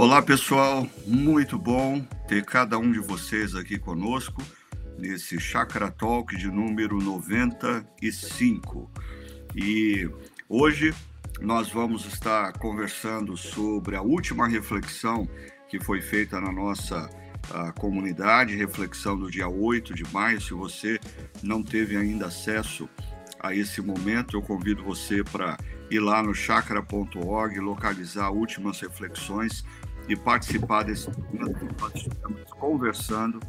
Olá, pessoal. Muito bom ter cada um de vocês aqui conosco nesse Chakra Talk de número 95. E hoje nós vamos estar conversando sobre a última reflexão que foi feita na nossa comunidade, reflexão do dia 8 de maio. Se você não teve ainda acesso a esse momento, eu convido você para ir lá no chakra.org, localizar últimas reflexões e participar desse conversando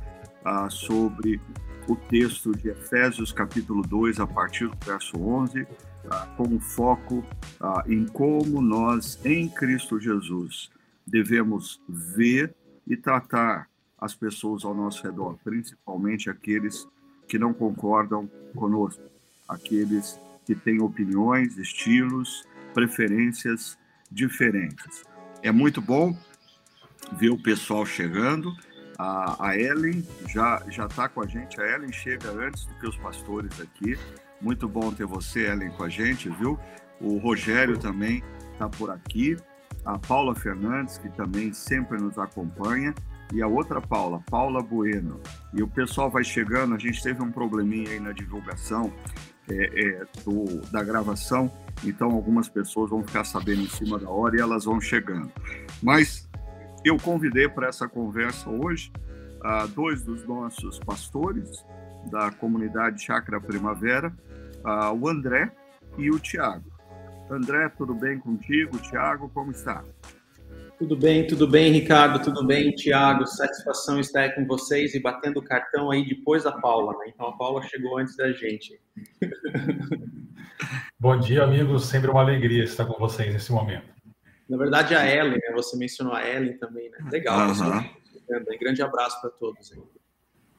ah, sobre o texto de Efésios, capítulo 2, a partir do verso 11, ah, com foco ah, em como nós, em Cristo Jesus, devemos ver e tratar as pessoas ao nosso redor, principalmente aqueles que não concordam conosco, aqueles que têm opiniões, estilos, preferências diferentes. É muito bom ver o pessoal chegando. A, a Ellen já já está com a gente. A Ellen chega antes do que os pastores aqui. Muito bom ter você, Ellen, com a gente, viu? O Rogério também está por aqui. A Paula Fernandes, que também sempre nos acompanha. E a outra Paula, Paula Bueno. E o pessoal vai chegando. A gente teve um probleminha aí na divulgação é, é, do, da gravação. Então, algumas pessoas vão ficar sabendo em cima da hora e elas vão chegando. Mas eu convidei para essa conversa hoje uh, dois dos nossos pastores da comunidade Chácara Primavera, uh, o André e o Tiago. André, tudo bem contigo? Tiago, como está? Tudo bem, tudo bem, Ricardo, tudo bem, Tiago. Satisfação estar aí com vocês e batendo o cartão aí depois da Paula, né? Então a Paula chegou antes da gente. Bom dia, amigos. Sempre uma alegria estar com vocês nesse momento. Na verdade, a Ellen, né? Você mencionou a Ellen também, né? Legal. Uhum. Grande abraço para todos.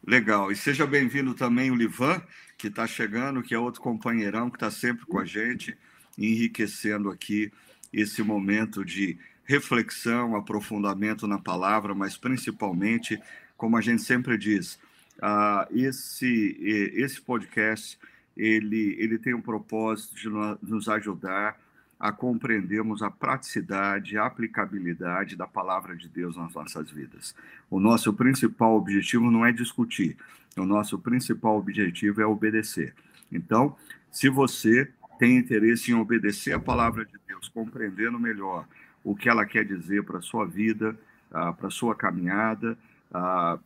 Legal. E seja bem-vindo também o Livan, que está chegando, que é outro companheirão que está sempre com a gente, enriquecendo aqui esse momento de reflexão, aprofundamento na palavra, mas principalmente, como a gente sempre diz, uh, esse, esse podcast ele, ele tem o propósito de nos ajudar a compreendermos a praticidade, a aplicabilidade da palavra de Deus nas nossas vidas. O nosso principal objetivo não é discutir, o nosso principal objetivo é obedecer. Então, se você tem interesse em obedecer a palavra de Deus, compreendendo melhor o que ela quer dizer para a sua vida, uh, para a sua caminhada, uh,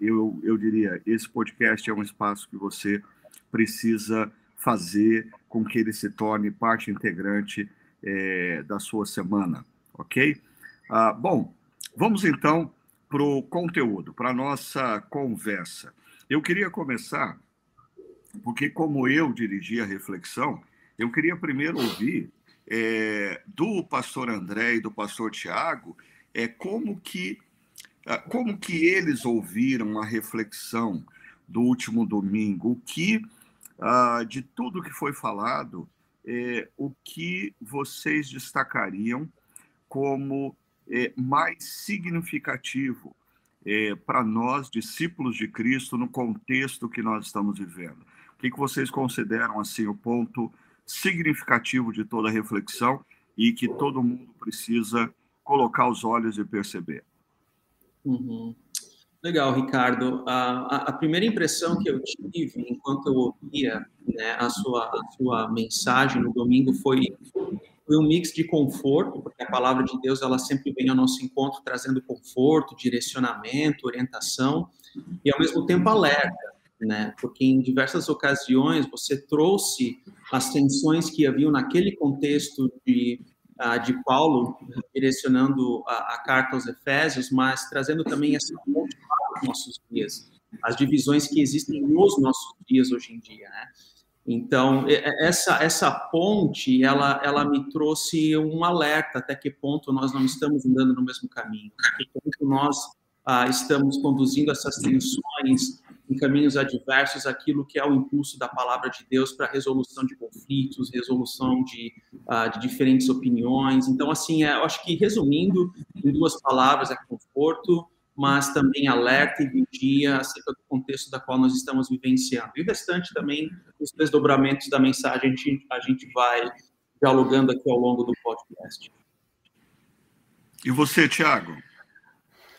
eu, eu diria, esse podcast é um espaço que você precisa fazer com que ele se torne parte integrante é, da sua semana, ok? Ah, bom, vamos então para o conteúdo, para a nossa conversa. Eu queria começar, porque como eu dirigi a reflexão, eu queria primeiro ouvir é, do pastor André e do pastor Tiago é, como, que, ah, como que eles ouviram a reflexão do último domingo, o que ah, de tudo que foi falado, é, o que vocês destacariam como é, mais significativo é, para nós, discípulos de Cristo, no contexto que nós estamos vivendo? O que, que vocês consideram assim o ponto significativo de toda a reflexão e que todo mundo precisa colocar os olhos e perceber? Uhum. Legal, Ricardo. A, a, primeira impressão que eu tive enquanto eu ouvia né, a, sua, a sua mensagem no domingo foi, foi um mix de conforto, porque a palavra de Deus ela sempre vem ao nosso encontro trazendo conforto, direcionamento, orientação e ao mesmo tempo alerta, né? Porque em diversas ocasiões você trouxe as tensões que haviam naquele contexto de de Paulo, direcionando a, a, carta aos Efésios, mas trazendo também essa nossos dias, as divisões que existem nos nossos dias hoje em dia, né? Então, essa, essa ponte, ela, ela me trouxe um alerta até que ponto nós não estamos andando no mesmo caminho, até que ponto nós ah, estamos conduzindo essas tensões, em caminhos adversos aquilo que é o impulso da palavra de Deus para resolução de conflitos, resolução de, uh, de diferentes opiniões. Então, assim, é, eu acho que resumindo em duas palavras é conforto, mas também alerta e vigia acerca do contexto da qual nós estamos vivenciando. E o restante também, os desdobramentos da mensagem, a gente, a gente vai dialogando aqui ao longo do podcast. E você, Tiago?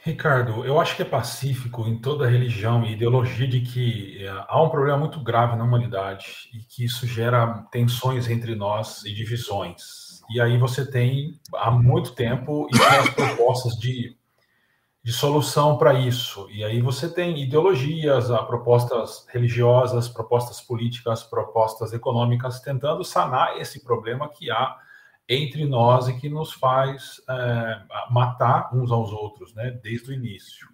Ricardo, eu acho que é pacífico em toda religião e ideologia de que é, há um problema muito grave na humanidade e que isso gera tensões entre nós e divisões. E aí você tem há muito tempo e tem as propostas de, de solução para isso. E aí você tem ideologias, propostas religiosas, propostas políticas, propostas econômicas tentando sanar esse problema que há entre nós e que nos faz é, matar uns aos outros, né, desde o início.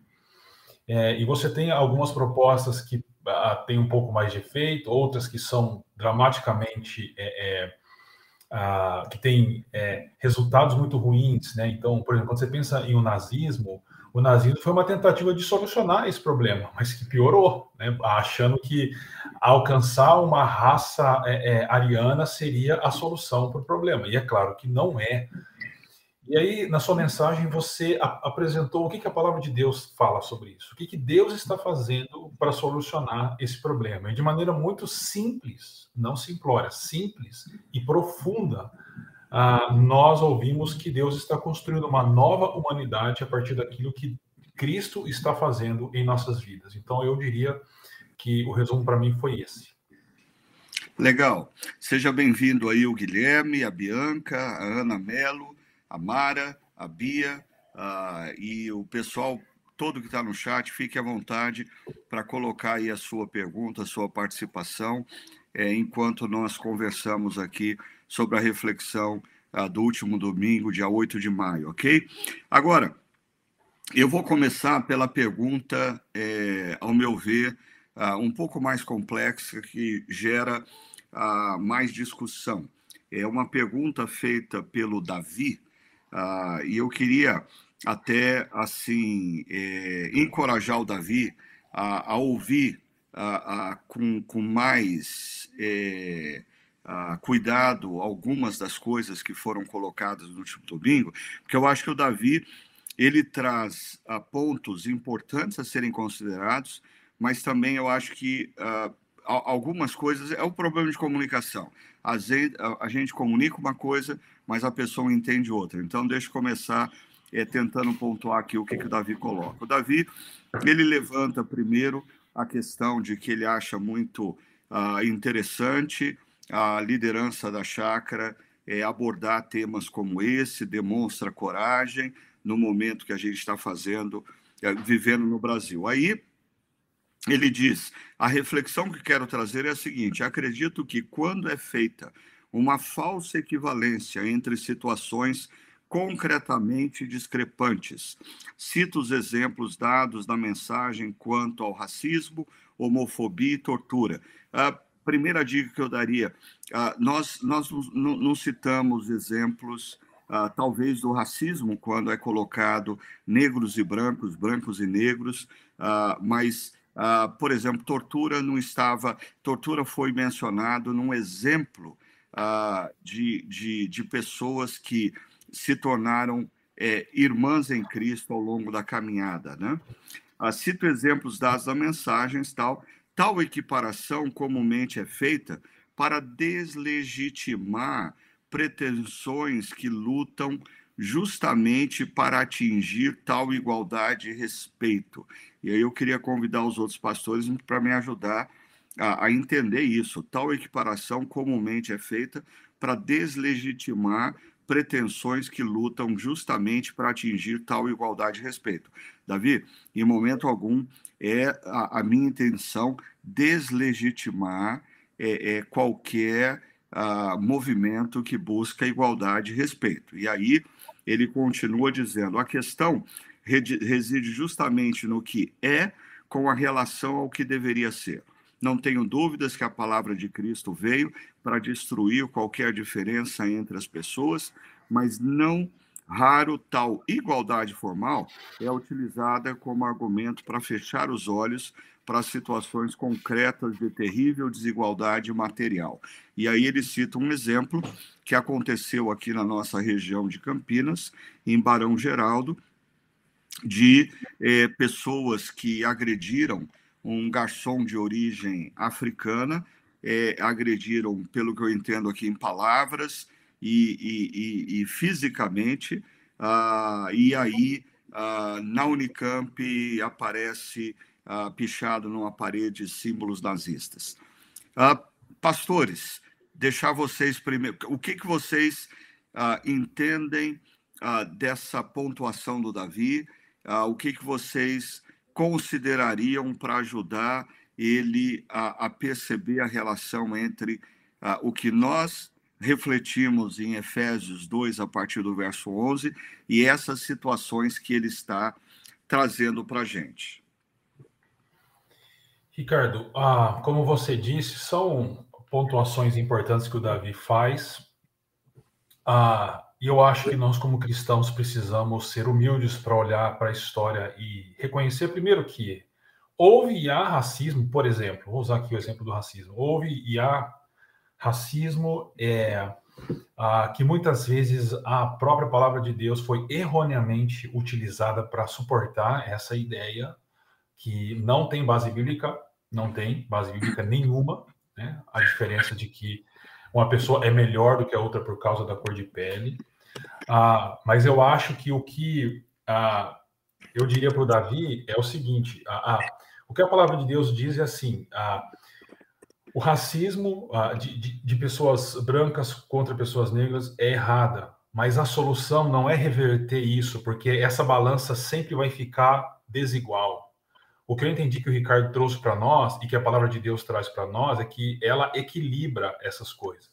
É, e você tem algumas propostas que ah, têm um pouco mais de efeito, outras que são dramaticamente é, é ah, que têm resultados muito ruins, né? Então, por exemplo, quando você pensa em o um nazismo, o nazismo foi uma tentativa de solucionar esse problema, mas que piorou, né? achando que alcançar uma raça é, é, ariana seria a solução para o problema. E é claro que não é. E aí, na sua mensagem, você apresentou o que, que a palavra de Deus fala sobre isso. O que, que Deus está fazendo para solucionar esse problema. E de maneira muito simples, não simplória, simples e profunda ah, nós ouvimos que Deus está construindo uma nova humanidade a partir daquilo que Cristo está fazendo em nossas vidas. Então, eu diria que o resumo para mim foi esse. Legal. Seja bem-vindo aí o Guilherme, a Bianca, a Ana Melo, a Mara, a Bia uh, e o pessoal todo que está no chat. Fique à vontade para colocar aí a sua pergunta, a sua participação, é, enquanto nós conversamos aqui sobre a reflexão uh, do último domingo, dia 8 de maio, ok? Agora, eu vou começar pela pergunta, é, ao meu ver, uh, um pouco mais complexa, que gera uh, mais discussão. É uma pergunta feita pelo Davi, e eu queria até assim é, encorajar o Davi a, a ouvir a, a, com, com mais é, cuidado algumas das coisas que foram colocadas no último domingo, porque eu acho que o Davi ele traz uh, pontos importantes a serem considerados, mas também eu acho que uh, algumas coisas é o problema de comunicação. A gente, comunica uma coisa, mas a pessoa entende outra. Então, deixa eu começar é, tentando pontuar aqui o que, que o Davi coloca. O Davi ele levanta primeiro a questão de que ele acha muito uh, interessante a liderança da chácara é, abordar temas como esse, demonstra coragem no momento que a gente está fazendo, é, vivendo no Brasil. Aí ele diz: a reflexão que quero trazer é a seguinte: acredito que quando é feita uma falsa equivalência entre situações concretamente discrepantes. Cito os exemplos dados na mensagem quanto ao racismo, homofobia e tortura. Uh, primeira dica que eu daria, uh, nós, nós não citamos exemplos, uh, talvez, do racismo, quando é colocado negros e brancos, brancos e negros, uh, mas, por exemplo, tortura não estava, tortura foi mencionado num exemplo de, de, de pessoas que se tornaram é, irmãs em Cristo ao longo da caminhada, né? cito exemplos dados na mensagens, tal, Tal equiparação comumente é feita para deslegitimar pretensões que lutam justamente para atingir tal igualdade e respeito. E aí eu queria convidar os outros pastores para me ajudar a, a, entender isso. Tal equiparação comumente é feita para deslegitimar pretensões que lutam justamente para atingir tal igualdade e respeito. Davi, em momento algum é a, a minha intenção deslegitimar é, é qualquer uh, movimento que busca igualdade e respeito. E aí ele continua dizendo: a questão reside justamente no que é com a relação ao que deveria ser. Não tenho dúvidas que a palavra de Cristo veio para destruir qualquer diferença entre as pessoas, mas não raro tal igualdade formal é utilizada como argumento para fechar os olhos para situações concretas de terrível desigualdade material. E aí ele cita um exemplo que aconteceu aqui na nossa região de Campinas, em Barão Geraldo, de eh, pessoas que agrediram um garçom de origem africana, eh, agrediram, pelo que eu entendo aqui, em palavras, e, e, e, fisicamente uh, e aí uh, na Unicamp aparece uh, pichado numa parede símbolos nazistas. pastores, deixar vocês primeiro. O que, que vocês entendem dessa pontuação do Davi? o que, que vocês considerariam para ajudar ele a, a, perceber a relação entre o que nós refletimos em Efésios 2, a partir do verso 11, e essas situações que ele está trazendo para a gente. Ricardo, ah, como você disse, são pontuações importantes que o Davi faz. Ah, e eu acho que nós, como cristãos, precisamos ser humildes para olhar para a história e reconhecer, primeiro, que houve e há racismo, por exemplo, vou usar aqui o exemplo do racismo, houve e há racismo é ah, que muitas vezes a própria palavra de Deus foi erroneamente utilizada para suportar essa ideia que não tem base bíblica, não tem base bíblica nenhuma, né? A diferença de que uma pessoa é melhor do que a outra por causa da cor de pele. Ah, mas eu acho que o que ah, eu diria para o Davi é o seguinte: ah, o que a palavra de Deus diz é assim. Ah, o racismo ah, de, de, de, pessoas brancas contra pessoas negras é errada, mas a solução não é reverter isso, porque essa balança sempre vai ficar desigual. O que eu entendi que o Ricardo trouxe para nós e que a palavra de Deus traz para nós é que ela equilibra essas coisas.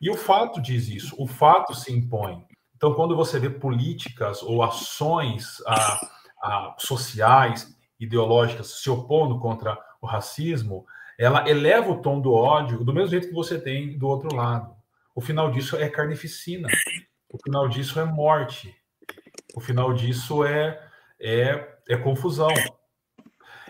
E o fato diz isso, o fato se impõe. Então, quando você vê políticas ou ações ah, ah, sociais, ideológicas se opondo contra o racismo, ela eleva o tom do ódio do mesmo jeito que você tem do outro lado. O final disso é carnificina. O final disso é morte. O final disso é, é, é confusão.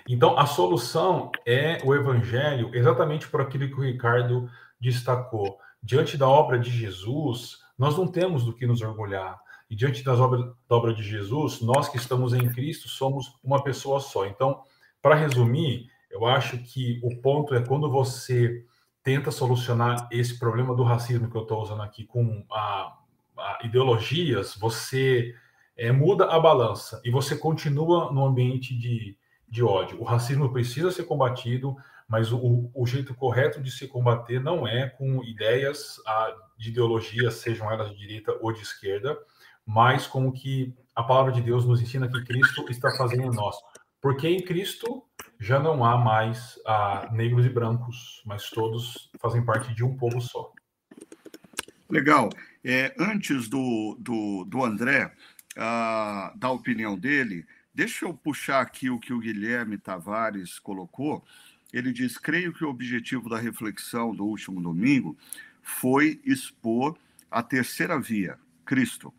Então, a solução é o evangelho, exatamente por aquilo que o Ricardo destacou. Diante da obra de Jesus, nós não temos do que nos orgulhar. E diante das obras, da obra de Jesus, nós que estamos em Cristo somos uma pessoa só. Então, para resumir, eu acho que o ponto é quando você tenta solucionar esse problema do racismo que eu estou usando aqui com a, a ideologias, você é, muda a balança e você continua no ambiente de, de ódio. O racismo precisa ser combatido, mas o, o jeito correto de se combater não é com ideias a, de ideologias, sejam elas de direita ou de esquerda, mas com o que a palavra de Deus nos ensina que Cristo está fazendo em nós. Porque em Cristo já não há mais ah, negros e brancos, mas todos fazem parte de um povo só. Legal. É, antes do, do, do André ah, dar a opinião dele, deixa eu puxar aqui o que o Guilherme Tavares colocou. Ele diz: creio que o objetivo da reflexão do último domingo foi expor a terceira via, Cristo.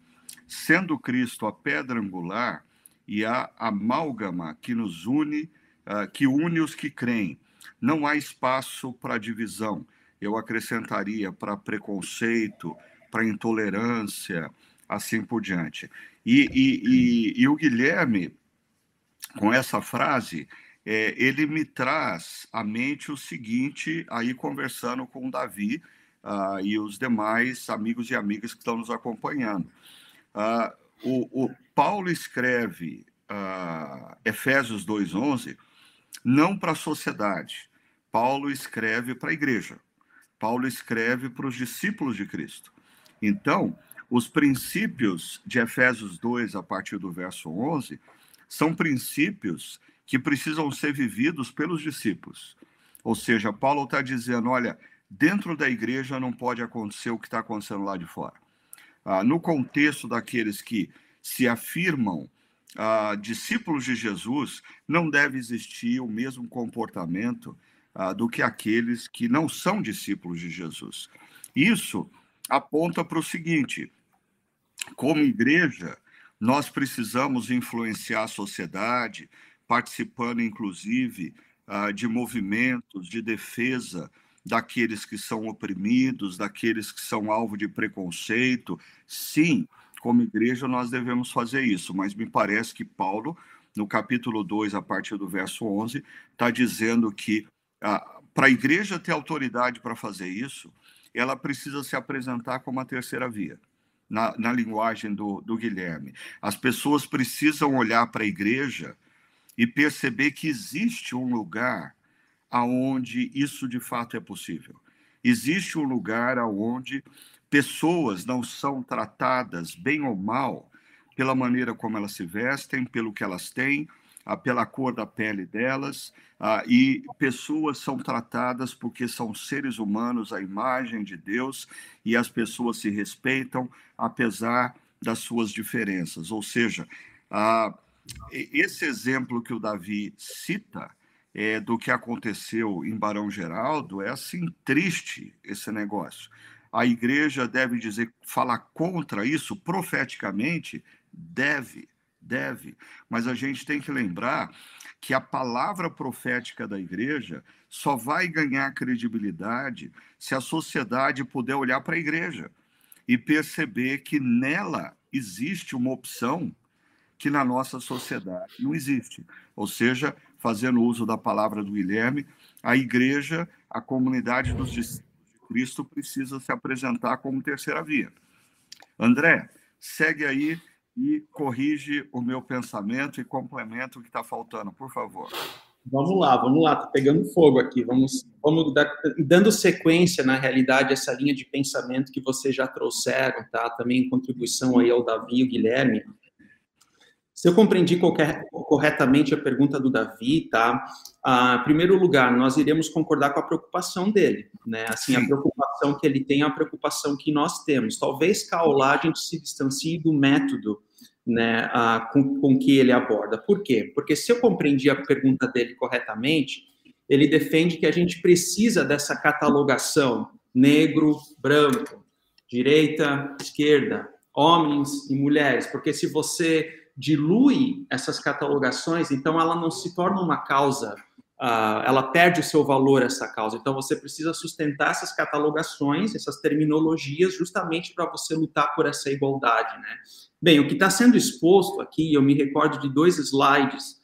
Sendo Cristo a pedra angular, e a amálgama que nos une, uh, que une os que creem. Não há espaço para divisão. Eu acrescentaria para preconceito, para intolerância, assim por diante. E, e, e, e o Guilherme, com essa frase, é, ele me traz à mente o seguinte, aí conversando com o Davi uh, e os demais amigos e amigas que estão nos acompanhando. Uh, o, o Paulo escreve uh, Efésios 2,11 não para a sociedade. Paulo escreve para a igreja. Paulo escreve para os discípulos de Cristo. Então, os princípios de Efésios 2, a partir do verso 11, são princípios que precisam ser vividos pelos discípulos. Ou seja, Paulo está dizendo: olha, dentro da igreja não pode acontecer o que está acontecendo lá de fora ah, no contexto daqueles que se afirmam ah, discípulos de Jesus, não deve existir o mesmo comportamento ah, do que aqueles que não são discípulos de Jesus. Isso aponta para o seguinte: como igreja, nós precisamos influenciar a sociedade, participando, inclusive, ah, de movimentos de defesa daqueles que são oprimidos, daqueles que são alvo de preconceito. Sim, como igreja nós devemos fazer isso, mas me parece que Paulo, no capítulo 2, a partir do verso 11, está dizendo que ah, para a igreja ter autoridade para fazer isso, ela precisa se apresentar como a terceira via. na, na linguagem do, do Guilherme. As pessoas precisam olhar para a igreja e perceber que existe um lugar aonde isso de fato é possível. Existe um lugar aonde pessoas não são tratadas bem ou mal pela maneira como elas se vestem, pelo que elas têm, ah, pela cor da pele delas, ah, e pessoas são tratadas porque são seres humanos à imagem de Deus e as pessoas se respeitam apesar das suas diferenças. Ou seja, ah, esse exemplo que o Davi cita é, do que aconteceu em Barão Geraldo é assim triste esse negócio. A igreja deve dizer, falar contra isso profeticamente, deve, deve. Mas a gente tem que lembrar que a palavra profética da igreja só vai ganhar credibilidade se a sociedade puder olhar para a igreja e perceber que nela existe uma opção que na nossa sociedade não existe. Ou seja, fazendo uso da palavra do Guilherme, a igreja, a comunidade dos discípulos Cristo precisa se apresentar como terceira via. André, segue aí e corrige o meu pensamento e complementa o que está faltando, por favor. Vamos lá, vamos lá, tá pegando fogo aqui. Vamos, vamos dar, dando sequência, na realidade, essa linha de pensamento que vocês já trouxeram, tá? Também em contribuição aí ao Davi e ao Guilherme. Se eu compreendi qualquer, corretamente a pergunta do Davi, tá? Ah, em primeiro lugar, nós iremos concordar com a preocupação dele, né? Assim, Sim. a preocupação que ele tem, a preocupação que nós temos. Talvez Caolá a gente se distancie do método, né, ah, com, com que ele aborda. Por quê? Porque se eu compreendi a pergunta dele corretamente, ele defende que a gente precisa dessa catalogação negro, branco, direita, esquerda, homens e mulheres, porque se você dilui essas catalogações, então ela não se torna uma causa, uh, ela perde o seu valor, essa causa. Então você precisa sustentar essas catalogações, essas terminologias, justamente para você lutar por essa igualdade, né? Bem, o que está sendo exposto aqui, eu me recordo de dois slides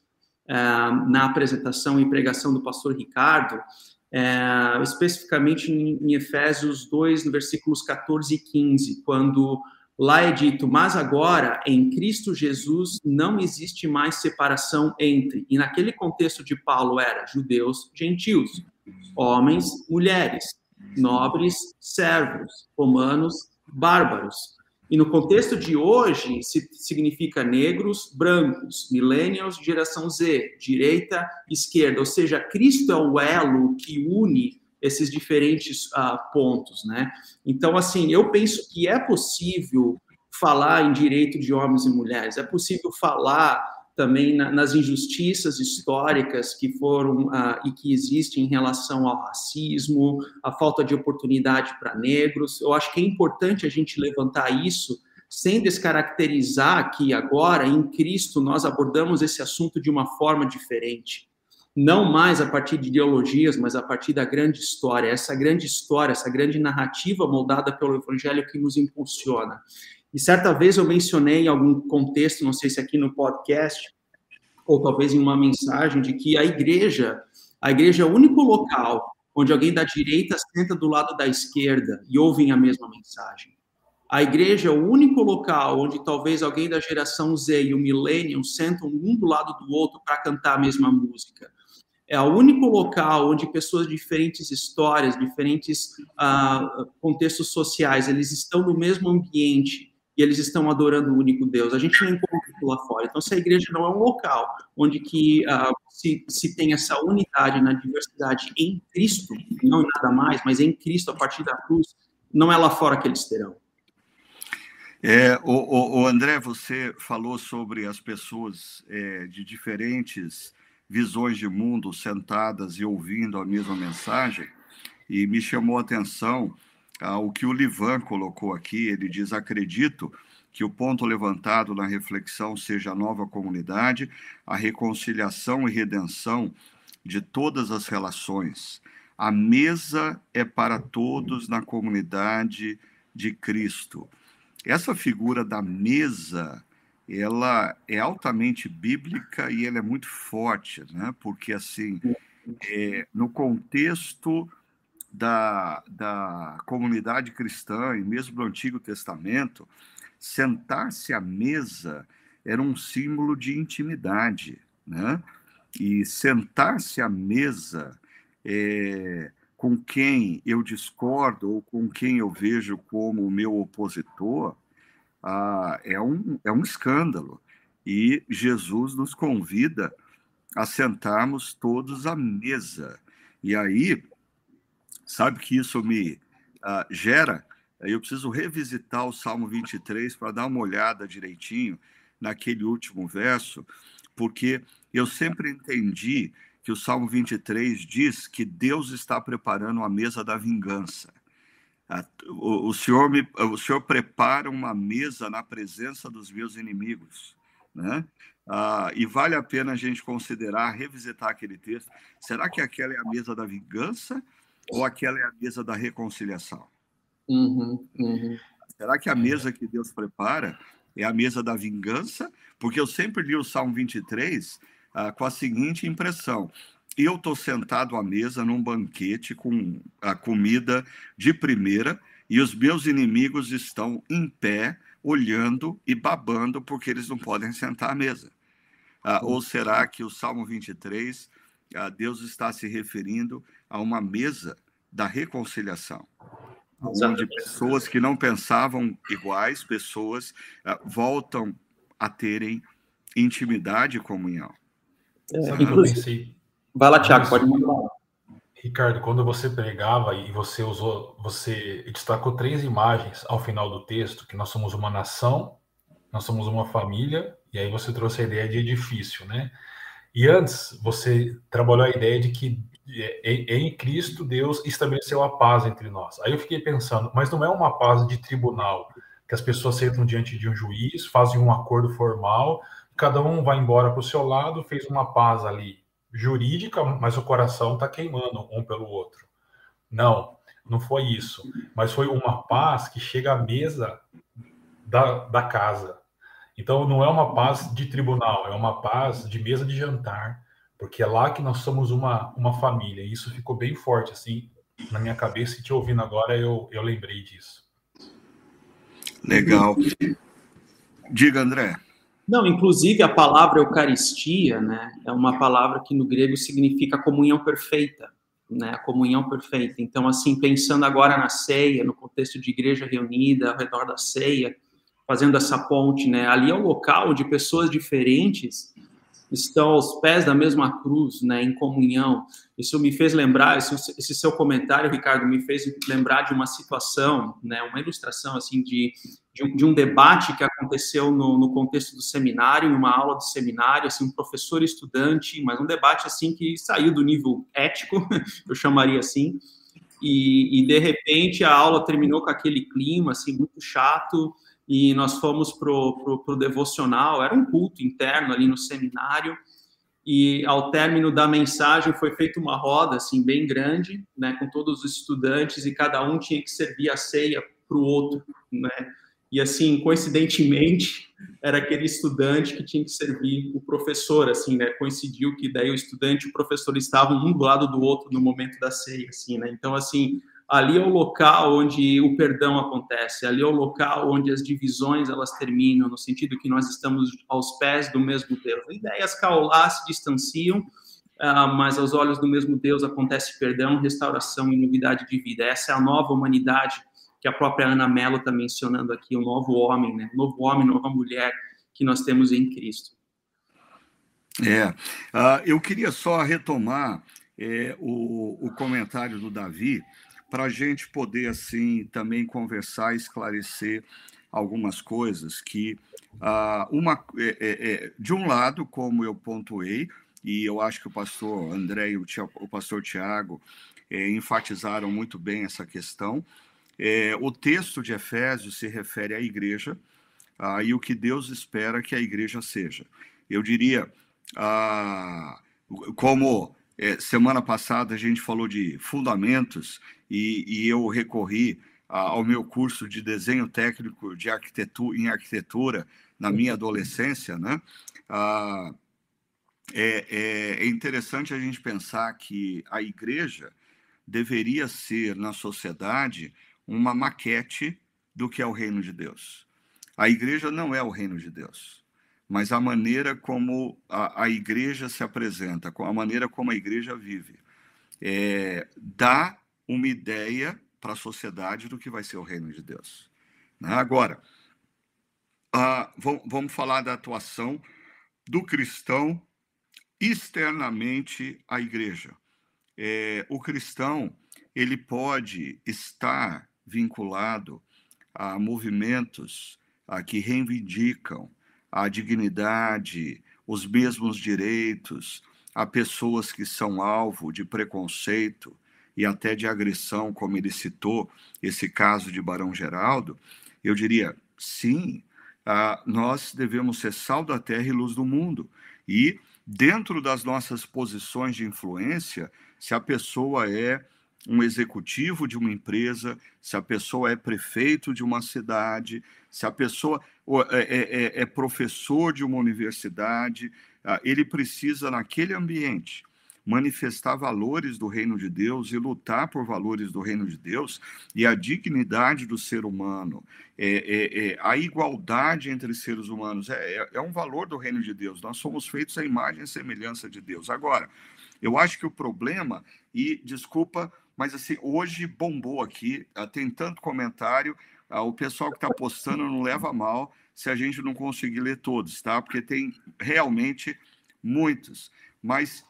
uh, na apresentação e pregação do pastor Ricardo, uh, especificamente em, em Efésios 2, no versículos 14 e 15, quando Lá é dito, mas agora em Cristo Jesus não existe mais separação entre, e naquele contexto de Paulo era judeus, gentios, homens, mulheres, nobres, servos, romanos, bárbaros. E no contexto de hoje, significa negros, brancos, millennials, geração Z, direita, esquerda. Ou seja, Cristo é o elo que une esses diferentes uh, pontos, né? Então, assim, eu penso que é possível falar em direito de homens e mulheres, é possível falar também na, nas injustiças históricas que foram uh, e que existem em relação ao racismo, a falta de oportunidade para negros. Eu acho que é importante a gente levantar isso sem descaracterizar que agora em Cristo nós abordamos esse assunto de uma forma diferente não mais a partir de ideologias, mas a partir da grande história, essa grande história, essa grande narrativa moldada pelo Evangelho que nos impulsiona. E certa vez eu mencionei em algum contexto, não sei se aqui no podcast, ou talvez em uma mensagem, de que a igreja, a igreja é o único local onde alguém da direita senta do lado da esquerda e ouvem a mesma mensagem. A igreja é o único local onde talvez alguém da geração Z e o Millennium sentam um do lado do outro para cantar a mesma música é o único local onde pessoas de diferentes histórias, diferentes uh, contextos sociais, eles estão no mesmo ambiente e eles estão adorando o único Deus. A gente não encontra isso lá fora. Então, se a igreja não é um local onde que uh, se, se tem essa unidade na diversidade em Cristo, não em nada mais, mas em Cristo a partir da cruz, não é lá fora que eles terão. É, o, o, o André, você falou sobre as pessoas é, de diferentes visões de mundo sentadas e ouvindo a mesma mensagem, e me chamou a atenção ah, o que o Livan colocou aqui. Ele diz: Acredito que o ponto levantado na reflexão seja a nova comunidade, a reconciliação e redenção de todas as relações. A mesa é para todos na comunidade de Cristo. Essa figura da mesa ela é altamente bíblica e ela é muito forte, né? porque assim, é, no contexto da, da comunidade cristã e mesmo do Antigo Testamento, sentar-se à mesa era um símbolo de intimidade, né? E sentar-se à mesa é, com quem eu discordo ou com quem eu vejo como meu opositor ah, é, um, é um escândalo. E Jesus nos convida a sentarmos todos à mesa. E aí, sabe que isso me ah, gera? Eu preciso revisitar o Salmo 23 para dar uma olhada direitinho naquele último verso, porque eu sempre entendi que o Salmo 23 diz que Deus está preparando a mesa da vingança. O, Senhor me, o Senhor prepara uma mesa na presença dos meus inimigos, né? Ah, e vale a pena a gente considerar, revisitar aquele texto. Será que aquela é a mesa da vingança ou aquela é a mesa da reconciliação? Uhum, uhum. Será que a mesa que Deus prepara é a mesa da vingança? Porque eu sempre li o Salmo 23 ah, com a seguinte impressão: eu estou sentado à mesa num banquete com a comida de primeira e os meus inimigos estão em pé, olhando e babando porque eles não podem sentar à mesa. Ah, ou será que o Salmo 23, ah, Deus está se referindo a uma mesa da reconciliação? Onde pessoas que não pensavam iguais, pessoas ah, voltam a terem intimidade e comunhão. É, inclusive, Vai lá, Tiago, pode mandar. Ricardo, quando você pregava e você usou, você destacou três imagens ao final do texto, que nós somos uma nação, nós somos uma família, e aí você trouxe a ideia de edifício, né? E antes você trabalhou a ideia de que é, é, em Cristo Deus estabeleceu a paz entre nós. Aí eu fiquei pensando, mas não é uma paz de tribunal, que as pessoas sentam diante de um juiz, fazem um acordo formal, cada um vai embora para o seu lado, fez uma paz ali jurídica, mas o coração está queimando um pelo outro. Não, não foi isso. Mas foi uma paz que chega à mesa da, da casa. Então não é uma paz de tribunal, é uma paz de mesa de jantar, porque é lá que nós somos uma, uma família. E isso ficou bem forte assim na minha cabeça e te ouvindo agora eu, eu lembrei disso. Legal. Diga, André. Não, inclusive a palavra Eucaristia, né, é uma palavra que no grego significa comunhão perfeita, né, comunhão perfeita. Então, assim, pensando agora na ceia, no contexto de igreja reunida ao redor da ceia, fazendo essa ponte, né, ali é o local onde pessoas diferentes estão aos pés da mesma cruz, né, em comunhão. Isso me fez lembrar, esse, seu comentário, Ricardo, me fez lembrar de uma situação, né, uma ilustração assim de, de, um, de um debate que aconteceu no, no, contexto do seminário, em uma aula de seminário, assim, um professor estudante, mas um debate assim que saiu do nível ético, eu chamaria assim, e, e de repente a aula terminou com aquele clima assim muito chato e nós fomos pro, pro, pro devocional, era um culto interno ali no seminário, e ao término da mensagem foi feita uma roda assim bem grande, né, com todos os estudantes e cada um tinha que servir a ceia para o outro, né? E assim, coincidentemente, era aquele estudante que tinha que servir o professor, assim, né? Coincidiu que daí o estudante e o professor estavam um do lado do outro no momento da ceia, assim, né? Então, assim, ali é o local onde o perdão acontece, ali é o local onde as divisões elas terminam, no sentido que nós estamos aos pés do mesmo Deus. Ideias caolá se distanciam, uh, mas aos olhos do mesmo Deus acontece perdão, restauração e novidade de vida. Essa é a nova humanidade que a própria Ana Mello está mencionando aqui, o novo homem, né? Novo homem, nova mulher que nós temos em Cristo. É, uh, eu queria só retomar é, o, o comentário do Davi, para a gente poder, assim, também conversar, esclarecer algumas coisas que, ah, uma, é, é, é, de um lado, como eu pontuei, e eu acho que o pastor André e o, o pastor Tiago é, enfatizaram muito bem essa questão, é, o texto de Efésios se refere à igreja ah, e o que Deus espera que a igreja seja. Eu diria, ah, como é, semana passada a gente falou de fundamentos e, e eu recorri ao meu curso de desenho técnico de arquitetura, em arquitetura na minha adolescência, né? Ah, é, é, é interessante a gente pensar que a igreja deveria ser na sociedade uma maquete do que é o reino de Deus. A igreja não é o reino de Deus, mas a maneira como a, a igreja se apresenta, a maneira como a igreja vive, é, dá uma ideia para a sociedade do que vai ser o reino de Deus. Né? Agora, ah, vamos falar da atuação do cristão externamente à igreja. É, o cristão ele pode estar vinculado a movimentos a, que reivindicam a dignidade, os mesmos direitos, a pessoas que são alvo de preconceito e até de agressão, como ele citou esse caso de Barão Geraldo, eu diria sim, nós devemos ser sal da terra e luz do mundo. E dentro das nossas posições de influência, se a pessoa é um executivo de uma empresa, se a pessoa é prefeito de uma cidade, se a pessoa é, é, é, é professor de uma universidade, ah, ele precisa, naquele ambiente, manifestar valores do reino de Deus e lutar por valores do reino de Deus e a dignidade do ser humano, é, é, é a igualdade entre seres humanos, é, é, é um valor do reino de Deus. Nós somos feitos à imagem e semelhança de Deus. Agora, eu acho que o problema, e desculpa, mas assim, hoje bombou aqui, ah, tem tanto comentário, ah, o pessoal que está postando não leva mal se a gente não conseguir ler todos, tá? Porque tem realmente muitos. Mas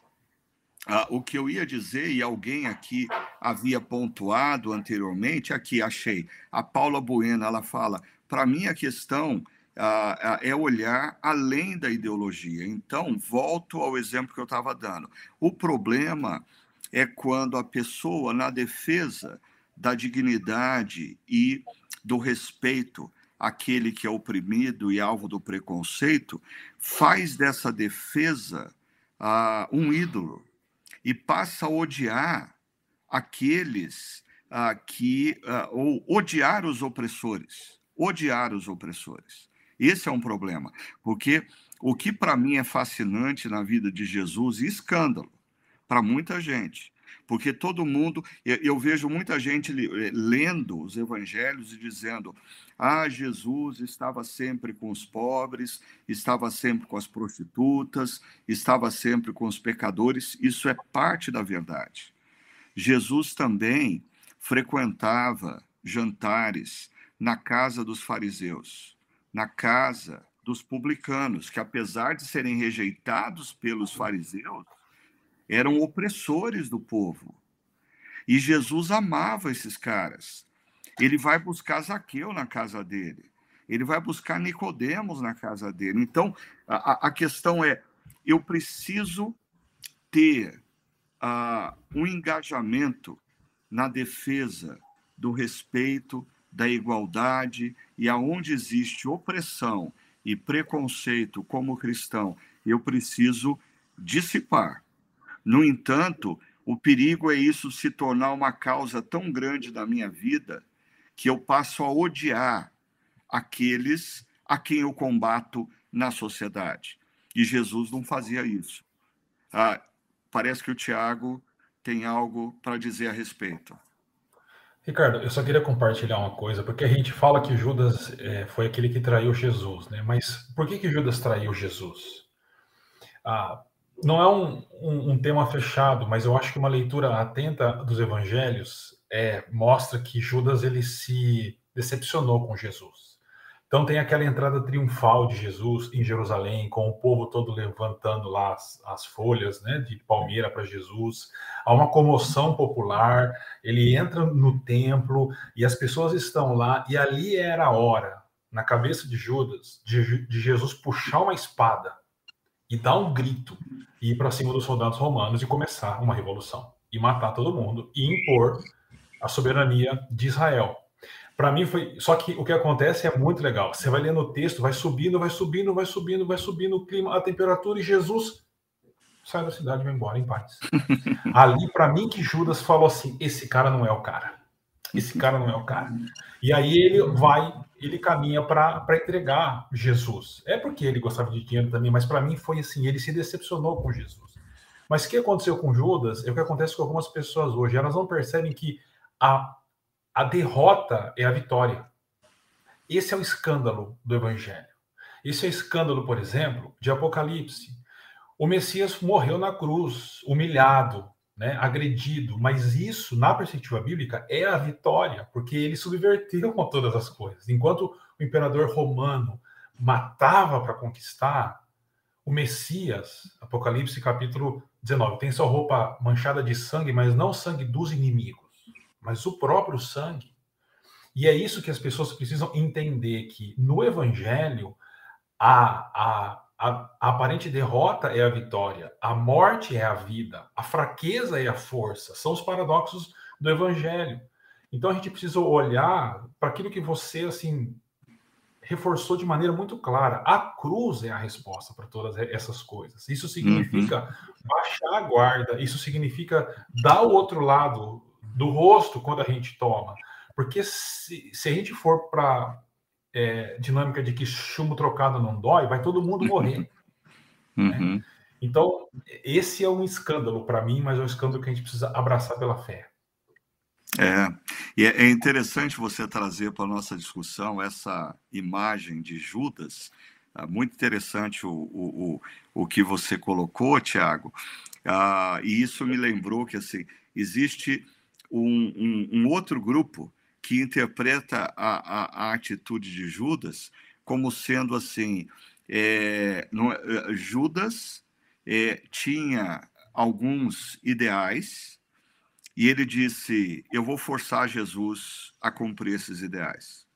ah, o que eu ia dizer, e alguém aqui havia pontuado anteriormente, aqui achei, a Paula Bueno, ela fala, para mim a questão ah, ah, é olhar além da ideologia. Então, volto ao exemplo que eu estava dando. O problema é quando a pessoa, na defesa da dignidade e do respeito àquele que é oprimido e alvo do preconceito, faz dessa defesa um ídolo e passa a odiar aqueles ah, que. Ah, ou odiar os opressores. Odiar os opressores. Esse é um problema, porque o que para mim é fascinante na vida de Jesus, escândalo para muita gente, porque todo mundo, eu, vejo muita gente eh, lendo os evangelhos e dizendo: ah, Jesus estava sempre com os pobres, estava sempre com as prostitutas, estava sempre com os pecadores. Isso é parte da verdade. Jesus também frequentava jantares na casa dos fariseus, na casa dos publicanos, que apesar de serem rejeitados pelos fariseus, eram opressores do povo. E Jesus amava esses caras. Ele vai buscar Zaqueu na casa dele. Ele vai buscar Nicodemos na casa dele. Então, a, a questão é: eu preciso ter uh, um engajamento na defesa do respeito, da igualdade, e aonde existe opressão e preconceito como cristão, eu preciso dissipar no entanto, o perigo é isso se tornar uma causa tão grande da minha vida que eu passo a odiar aqueles a quem eu combato na sociedade. E Jesus não fazia isso. Ah, parece que o Tiago tem algo para dizer a respeito. Ricardo, eu só queria compartilhar uma coisa, porque a gente fala que Judas é, foi aquele que traiu Jesus, né? Mas por que, que Judas traiu Jesus? Ah, não é um, um, um, tema fechado, mas eu acho que uma leitura atenta dos evangelhos é, mostra que Judas ele se decepcionou com Jesus. Então tem aquela entrada triunfal de Jesus em Jerusalém, com o povo todo levantando lá as, as folhas né, de palmeira para Jesus. Há uma comoção popular, ele entra no templo e as pessoas estão lá, e ali era a hora, na cabeça de Judas, de, de Jesus puxar uma espada e dar um grito e ir para cima dos soldados romanos e começar uma revolução e matar todo mundo e impor a soberania de Israel. Para mim foi, só que o que acontece é muito legal. Você vai lendo o texto, vai subindo, vai subindo, vai subindo, vai subindo o clima, a temperatura e Jesus sai da cidade e vai embora em paz. Ali para mim que Judas falou assim, esse cara não é o cara. Esse cara não é o cara. E aí ele vai ele caminha para entregar Jesus. É porque ele gostava de dinheiro também, mas para mim foi assim, ele se decepcionou com Jesus. Mas o que aconteceu com Judas é o que acontece com algumas pessoas hoje. Elas não percebem que a, a derrota é a vitória. Esse é o escândalo do evangelho. Esse é o escândalo, por exemplo, de Apocalipse. O Messias morreu na cruz, humilhado, né, agredido, mas isso, na perspectiva bíblica, é a vitória, porque ele subverteu com todas as coisas. Enquanto o imperador romano matava para conquistar, o Messias, Apocalipse capítulo 19, tem sua roupa manchada de sangue, mas não sangue dos inimigos, mas o próprio sangue. E é isso que as pessoas precisam entender que no evangelho a, a a, a, aparente derrota é a vitória, a morte é a vida, a fraqueza é a força. São os paradoxos do evangelho. Então a gente precisa olhar para aquilo que você assim reforçou de maneira muito clara. A cruz é a resposta para todas essas coisas. Isso significa uhum. baixar a guarda, isso significa dar o outro lado do rosto quando a gente toma. Porque se, se a gente for para é, dinâmica de que chumbo trocado não dói, vai todo mundo morrer. Uhum. Né? Então, esse é um escândalo para mim, mas é um escândalo que a gente precisa abraçar pela fé. É, e é, é interessante você trazer para a nossa discussão essa imagem de Judas. É muito interessante o, o, o, o que você colocou, Tiago. Ah, e isso me lembrou que assim existe um, um, um outro grupo que interpreta a, a, a atitude de Judas como sendo assim: é, no, é, Judas é, tinha alguns ideais e ele disse: Eu vou forçar Jesus a cumprir esses ideais.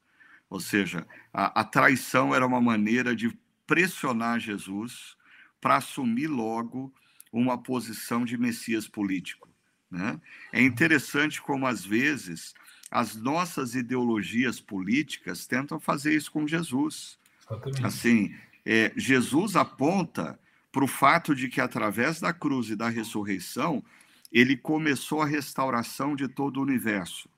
Ou seja, a, a traição era uma maneira de pressionar Jesus para assumir logo uma posição de Messias político. Né? É interessante como, às vezes, as nossas ideologias políticas tentam fazer isso com Jesus. Exatamente. Assim, é, Jesus aponta para o fato de que através da cruz e da ressurreição ele começou a restauração de todo o universo.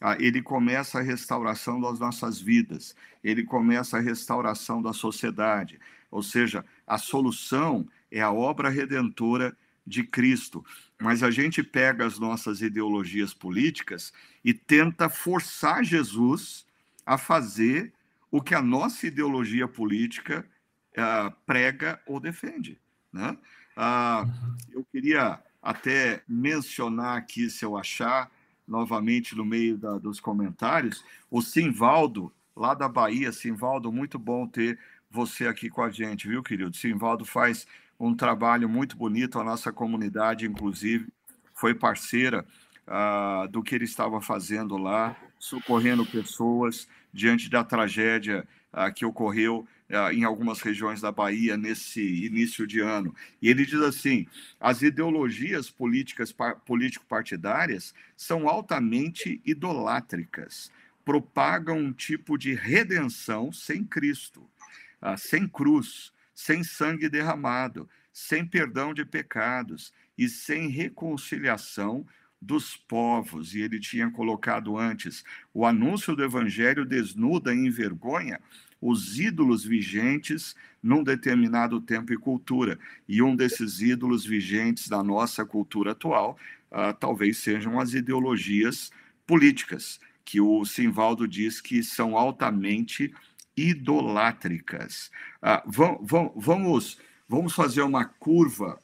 Ah, ele começa a restauração das nossas vidas, ele começa a restauração da sociedade. Ou seja, a solução é a obra redentora de Cristo mas a gente pega as nossas ideologias políticas e tenta forçar Jesus a fazer o que a nossa ideologia política uh, prega ou defende. Né? Uh, eu queria até mencionar aqui, se eu achar, novamente no meio da, dos comentários, o Simvaldo, lá da Bahia. Simvaldo, muito bom ter você aqui com a gente, viu, querido? Simvaldo faz um trabalho muito bonito. A nossa comunidade, inclusive, foi parceira uh, do que ele estava fazendo lá, socorrendo pessoas diante da tragédia uh, que ocorreu uh, em algumas regiões da Bahia nesse início de ano. E ele diz assim: as ideologias políticas político-partidárias são altamente idolátricas, propagam um tipo de redenção sem Cristo, sem cruz sem sangue derramado, sem perdão de pecados e sem reconciliação dos povos. E ele tinha colocado antes: o anúncio do evangelho desnuda e envergonha os ídolos vigentes num determinado tempo e cultura. E um desses ídolos vigentes da nossa cultura atual uh, talvez sejam as ideologias políticas, que o Simvaldo diz que são altamente idolátricas. Ah, vamos, vamos, vamos fazer uma curva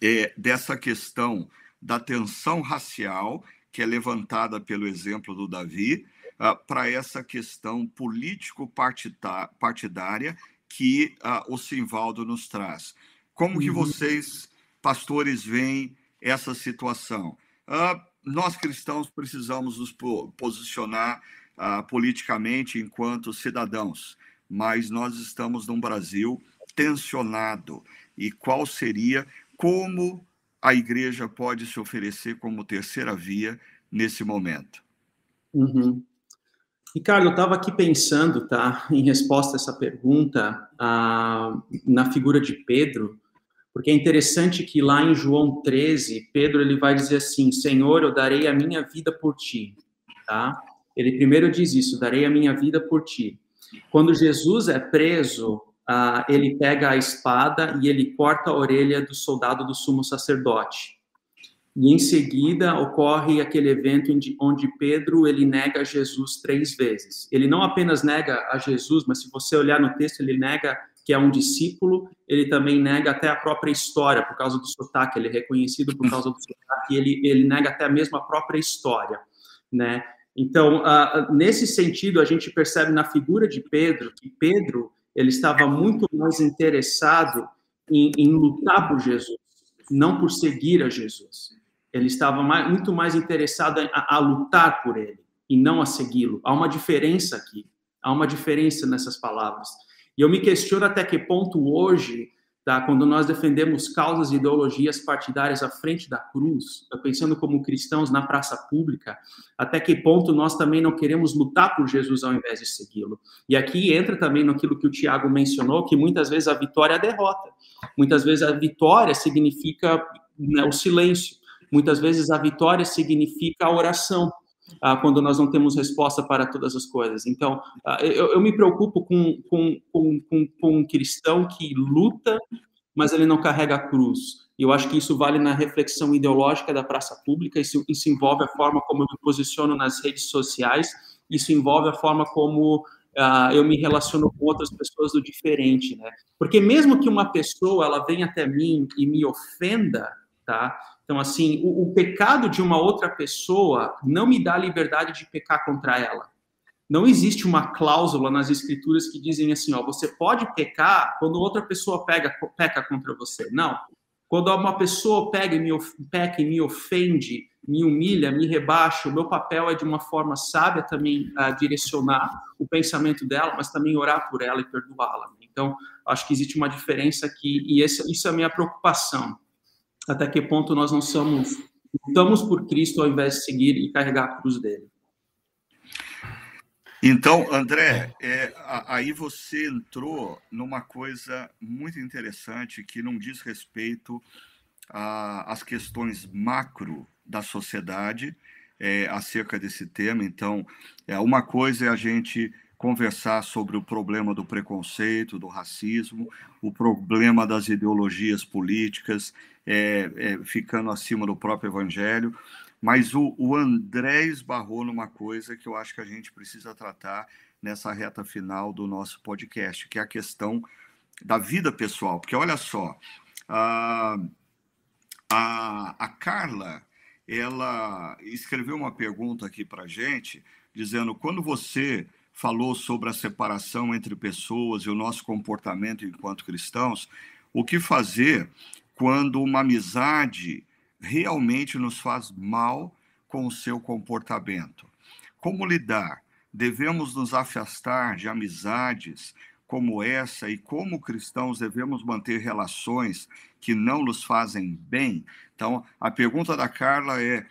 é, dessa questão da tensão racial, que é levantada pelo exemplo do Davi, ah, para essa questão político-partidária que ah, o Simvaldo nos traz. Como que uhum. vocês, pastores, veem essa situação? Ah, nós cristãos precisamos nos posicionar uh, politicamente enquanto cidadãos, mas nós estamos num Brasil tensionado. E qual seria, como a igreja pode se oferecer como terceira via nesse momento? Uhum. Ricardo, eu estava aqui pensando, tá, em resposta a essa pergunta, ah, na figura de Pedro, porque é interessante que lá em João 13, Pedro ele vai dizer assim: Senhor, eu darei a minha vida por ti, tá? Ele primeiro diz isso: darei a minha vida por ti. Quando Jesus é preso, uh, ele pega a espada e ele corta a orelha do soldado do sumo sacerdote. E em seguida ocorre aquele evento onde Pedro ele nega Jesus três vezes. Ele não apenas nega a Jesus, mas se você olhar no texto, ele nega que é um discípulo, ele também nega até a própria história, por causa do sotaque, ele é reconhecido por causa do sotaque, ele, ele nega até mesmo a própria história, né? Então, nesse sentido, a gente percebe na figura de Pedro, que Pedro, ele estava muito mais interessado em, em lutar por Jesus, não por seguir a Jesus. Ele estava mais, muito mais interessado a, a lutar por ele e não a segui-lo. Há uma diferença aqui. Há uma diferença nessas palavras. E eu me questiono até que ponto hoje, tá, quando nós defendemos causas e ideologias partidárias à frente da cruz, pensando como cristãos na praça pública, até que ponto nós também não queremos lutar por Jesus ao invés de segui-lo. E aqui entra também naquilo que o Tiago mencionou, que muitas vezes a vitória é a derrota. Muitas vezes a vitória significa né, o silêncio. Muitas vezes a vitória significa a oração, ah, quando nós não temos resposta para todas as coisas. Então, ah, eu, eu, me preocupo com, com, com, com, um cristão que luta, mas ele não carrega a cruz. E eu acho que isso vale na reflexão ideológica da praça pública, isso, isso envolve a forma como eu me posiciono nas redes sociais, isso envolve a forma como Uh, eu me relaciono com outras pessoas do diferente, né? Porque mesmo que uma pessoa ela venha até mim e me ofenda, tá? Então, assim, o, o, pecado de uma outra pessoa não me dá liberdade de pecar contra ela. Não existe uma cláusula nas escrituras que dizem assim, ó, você pode pecar quando outra pessoa pega, peca contra você. Não. Quando uma pessoa pega e me, peca e me ofende, me humilha, me rebaixa, o meu papel é de uma forma sábia também uh, direcionar o pensamento dela, mas também orar por ela e perdoá-la. Então, acho que existe uma diferença aqui e isso é a minha preocupação até que ponto nós não somos lutamos por Cristo ao invés de seguir e carregar a cruz dele. Então, André, é, aí você entrou numa coisa muito interessante que não diz respeito às questões macro da sociedade é, acerca desse tema. Então, é, uma coisa é a gente conversar sobre o problema do preconceito, do racismo, o problema das ideologias políticas, é, é, ficando acima do próprio evangelho. Mas o, o André esbarrou numa coisa que eu acho que a gente precisa tratar nessa reta final do nosso podcast, que é a questão da vida pessoal. Porque olha só, a, a, a Carla, ela escreveu uma pergunta aqui para gente, dizendo: quando você falou sobre a separação entre pessoas e o nosso comportamento enquanto cristãos, o que fazer quando uma amizade realmente nos faz mal com o seu comportamento? Como lidar? Devemos nos afastar de amizades como essa e como cristãos devemos manter relações que não nos fazem bem? Então, a pergunta da Carla é: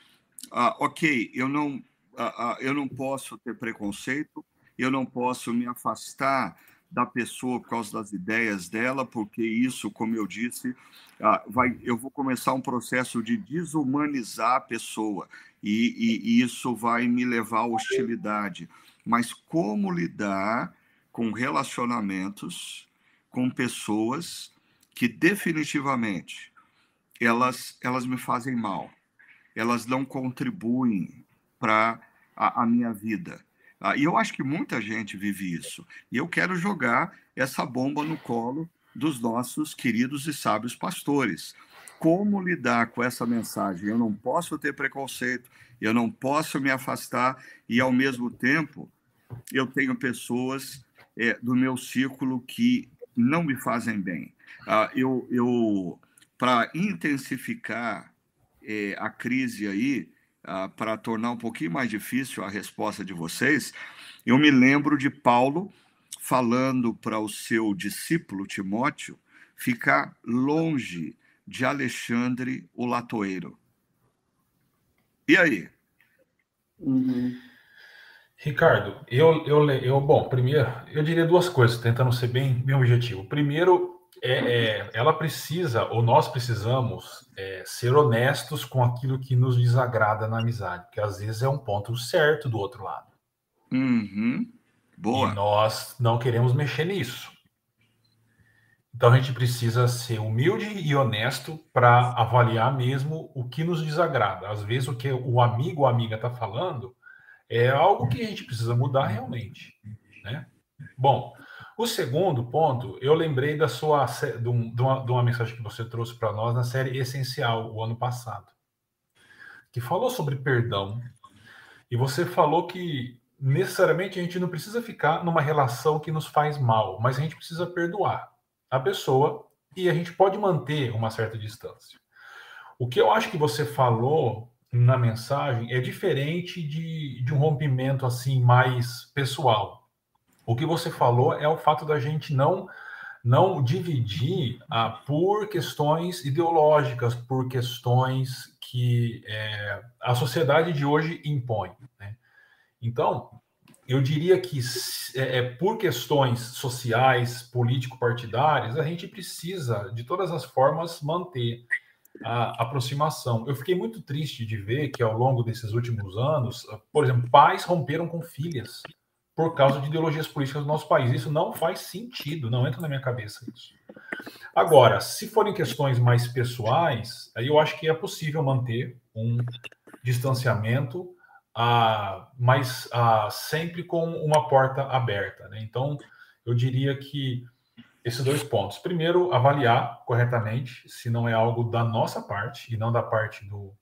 ah, ok, eu não, ah, ah, eu não posso ter preconceito, eu não posso me afastar da pessoa por causa das ideias dela, porque isso, como eu disse, ah, vai, eu vou começar um processo de desumanizar a pessoa e, e, e isso vai me levar à hostilidade. Mas como lidar com relacionamentos com pessoas que definitivamente elas, elas me fazem mal, elas não contribuem para a, a minha vida ah, e eu acho que muita gente vive isso. E eu quero jogar essa bomba no colo dos nossos queridos e sábios pastores. Como lidar com essa mensagem? Eu não posso ter preconceito, eu não posso me afastar, e ao mesmo tempo eu tenho pessoas é, do meu círculo que não me fazem bem. Ah, eu, eu para intensificar é, a crise aí, ah, para tornar um pouquinho mais difícil a resposta de vocês, eu me lembro de Paulo falando para o seu discípulo Timóteo ficar longe de Alexandre o latoeiro. E aí? Uhum. Ricardo, eu, eu, eu, bom, primeiro, eu diria duas coisas, tentando ser bem, bem objetivo. Primeiro, é, é, ela precisa, ou nós precisamos, é, ser honestos com aquilo que nos desagrada na amizade, porque às vezes é um ponto certo do outro lado. Uhum. Boa. E nós não queremos mexer nisso. Então a gente precisa ser humilde e honesto para avaliar mesmo o que nos desagrada. Às vezes o que o amigo ou amiga está falando é algo que a gente precisa mudar realmente, né? Bom, o segundo ponto, eu lembrei da sua de, uma, de uma mensagem que você trouxe para nós na série Essencial o ano passado, que falou sobre perdão. E você falou que necessariamente a gente não precisa ficar numa relação que nos faz mal, mas a gente precisa perdoar a pessoa e a gente pode manter uma certa distância. O que eu acho que você falou na mensagem é diferente de, de um rompimento assim mais pessoal. O que você falou é o fato da gente não não dividir ah, por questões ideológicas, por questões que é, a sociedade de hoje impõe. Né? Então, eu diria que é, é, por questões sociais, político-partidárias, a gente precisa, de todas as formas, manter a aproximação. Eu fiquei muito triste de ver que ao longo desses últimos anos, por exemplo, pais romperam com filhas por causa de ideologias políticas do nosso país. Isso não faz sentido, não entra na minha cabeça isso. Agora, se forem questões mais pessoais, aí eu acho que é possível manter um distanciamento, ah, mas ah, sempre com uma porta aberta. Né? Então, eu diria que esses dois pontos. Primeiro, avaliar corretamente se não é algo da nossa parte e não da parte do,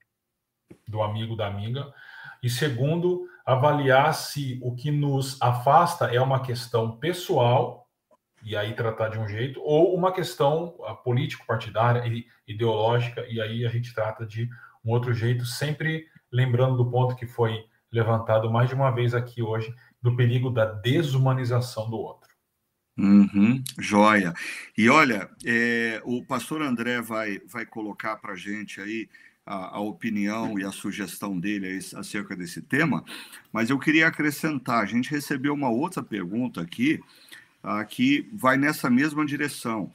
do amigo, da amiga. E segundo, avaliar se o que nos afasta é uma questão pessoal, e aí tratar de um jeito, ou uma questão ah, político-partidária e ideológica, e aí a gente trata de um outro jeito, sempre lembrando do ponto que foi levantado mais de uma vez aqui hoje, do perigo da desumanização do outro. Uhum, joia. E olha, é, o pastor André vai, vai colocar para a gente aí a, a, opinião e a sugestão dele acerca desse tema, mas eu queria acrescentar: a gente recebeu uma outra pergunta aqui, que vai nessa mesma direção.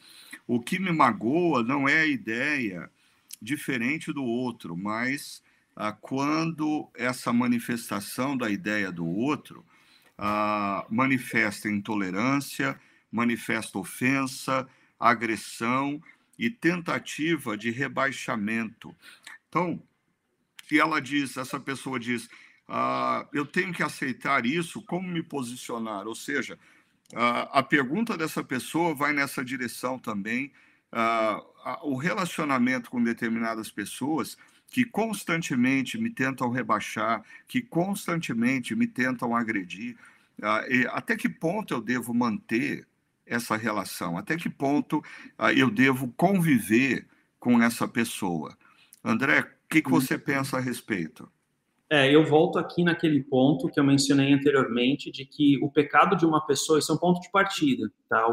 O que me magoa não é a ideia diferente do outro, mas uh, quando essa manifestação da ideia do outro manifesta intolerância, manifesta ofensa, agressão e tentativa de rebaixamento. Então, se ela diz, essa pessoa diz, ah, eu tenho que aceitar isso, como me posicionar? Ou seja, ah, a pergunta dessa pessoa vai nessa direção também. Ah, o relacionamento com determinadas pessoas que constantemente me tentam rebaixar, que constantemente me tentam agredir, ah, até que ponto eu devo manter essa relação? Até que ponto uh, eu devo conviver com essa pessoa? André, o que, que você pensa a respeito? É, eu volto aqui naquele ponto que eu mencionei anteriormente, de que o pecado de uma pessoa, isso é um ponto de partida, tá?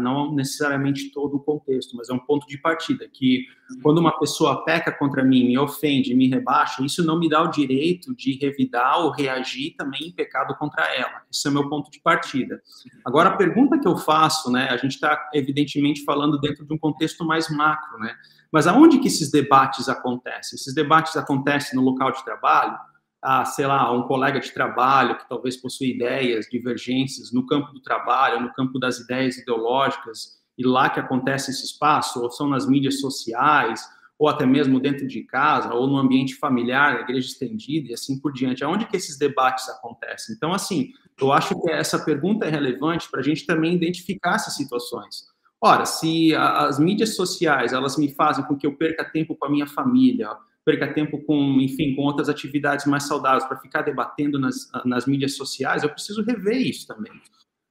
Não necessariamente todo o contexto, mas é um ponto de partida, que quando uma pessoa peca contra mim, me ofende, me rebaixa, isso não me dá o direito de revidar ou reagir também em pecado contra ela. Esse é o meu ponto de partida. Agora, a pergunta que eu faço, né, a gente está evidentemente falando dentro de um contexto mais macro, né? Mas aonde que esses debates acontecem? Esses debates acontecem no local de trabalho, a, sei lá, um colega de trabalho que talvez possua ideias, divergências no campo do trabalho, no campo das ideias ideológicas, e lá que acontece esse espaço, ou são nas mídias sociais, ou até mesmo dentro de casa, ou no ambiente familiar, na igreja estendida e assim por diante. Aonde que esses debates acontecem? Então, assim, eu acho que essa pergunta é relevante para a gente também identificar essas situações. Ora, se as mídias sociais, elas me fazem com que eu perca tempo com a minha família, perca tempo com, enfim, com outras atividades mais saudáveis para ficar debatendo nas, nas mídias sociais, eu preciso rever isso também.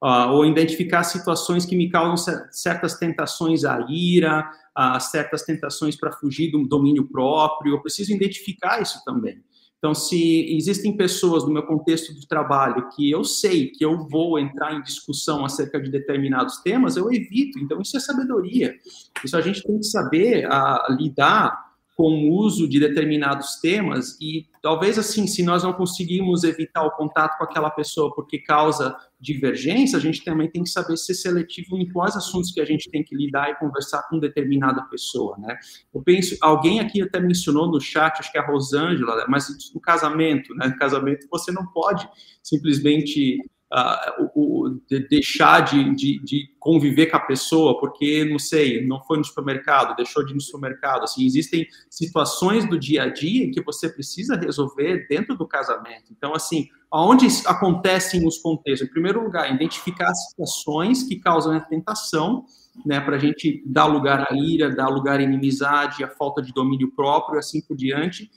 Uh, ou identificar situações que me causam certas tentações à ira, uh, certas tentações para fugir do domínio próprio, eu preciso identificar isso também. Então, se existem pessoas no meu contexto de trabalho que eu sei que eu vou entrar em discussão acerca de determinados temas, eu evito. Então, isso é sabedoria. Isso a gente tem que saber uh, lidar com o uso de determinados temas e talvez assim, se nós não conseguimos evitar o contato com aquela pessoa porque causa divergência, a gente também tem que saber ser seletivo em quais assuntos que a gente tem que lidar e conversar com determinada pessoa, né? Eu penso, alguém aqui até mencionou no chat, acho que é a Rosângela, mas no casamento, né? No casamento você não pode simplesmente uh, o, de deixar de, de, de, conviver com a pessoa porque, não sei, não foi no supermercado, deixou de ir no supermercado. Assim, existem situações do dia a dia que você precisa resolver dentro do casamento. Então, assim, aonde acontecem os contextos? Em primeiro lugar, identificar as situações que causam a tentação, né, para a gente dar lugar à ira, dar lugar à inimizade, à falta de domínio próprio, assim por diante.